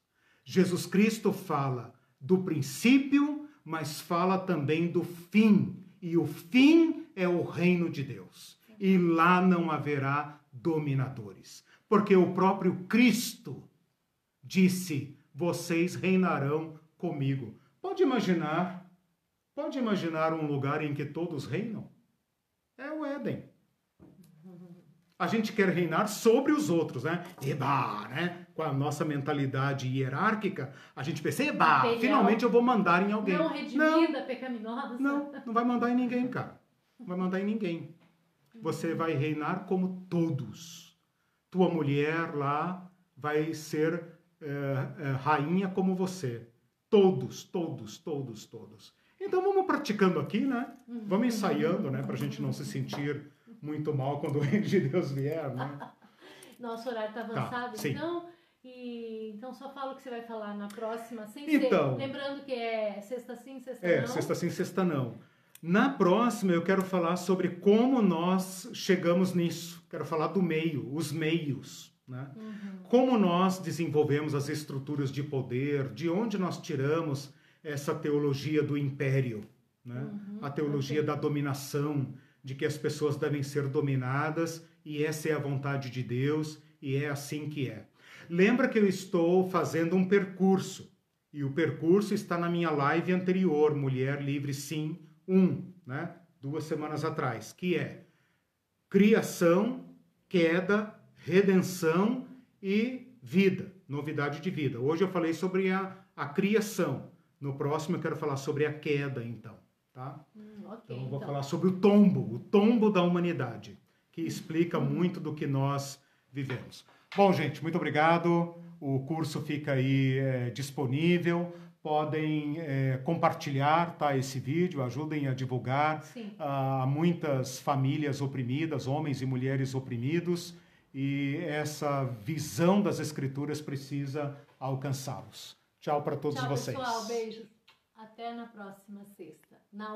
Jesus Cristo fala do princípio, mas fala também do fim, e o fim é o reino de Deus. E lá não haverá dominadores, porque o próprio Cristo disse: Vocês reinarão comigo. Pode imaginar, pode imaginar um lugar em que todos reinam? É o Éden. A gente quer reinar sobre os outros, né? Eba, né? Com a nossa mentalidade hierárquica, a gente pensa, eba, finalmente eu vou mandar em alguém. Não redimida, não, pecaminosa. Não, não vai mandar em ninguém, cara. Não vai mandar em ninguém. Você vai reinar como todos. Tua mulher lá vai ser é, é, rainha como você. Todos, todos, todos, todos. Então vamos praticando aqui, né? Vamos ensaiando, né? Para a gente não se sentir muito mal quando o reino de Deus vier, né? Nosso horário está avançado, tá, então. E, então só fala o que você vai falar na próxima, sem então, ser. Lembrando que é sexta sim, sexta é, não. É, sexta sim, sexta não. Na próxima eu quero falar sobre como nós chegamos nisso. Quero falar do meio, os meios. Né? Uhum. Como nós desenvolvemos as estruturas de poder, de onde nós tiramos essa teologia do império, né? Uhum. a teologia okay. da dominação, de que as pessoas devem ser dominadas e essa é a vontade de Deus e é assim que é. Lembra que eu estou fazendo um percurso e o percurso está na minha live anterior, Mulher Livre Sim 1, né? duas semanas atrás, que é criação, queda, redenção e vida, novidade de vida. Hoje eu falei sobre a, a criação. No próximo eu quero falar sobre a queda, então. Tá? Hum, okay, então eu vou então. falar sobre o tombo, o tombo da humanidade, que explica hum. muito do que nós vivemos. Bom, gente, muito obrigado. O curso fica aí é, disponível. Podem é, compartilhar tá, esse vídeo, ajudem a divulgar a muitas famílias oprimidas, homens e mulheres oprimidos, e essa visão das Escrituras precisa alcançá-los. Tchau para todos Tchau, vocês. Pessoal, beijos. Até na próxima sexta. Na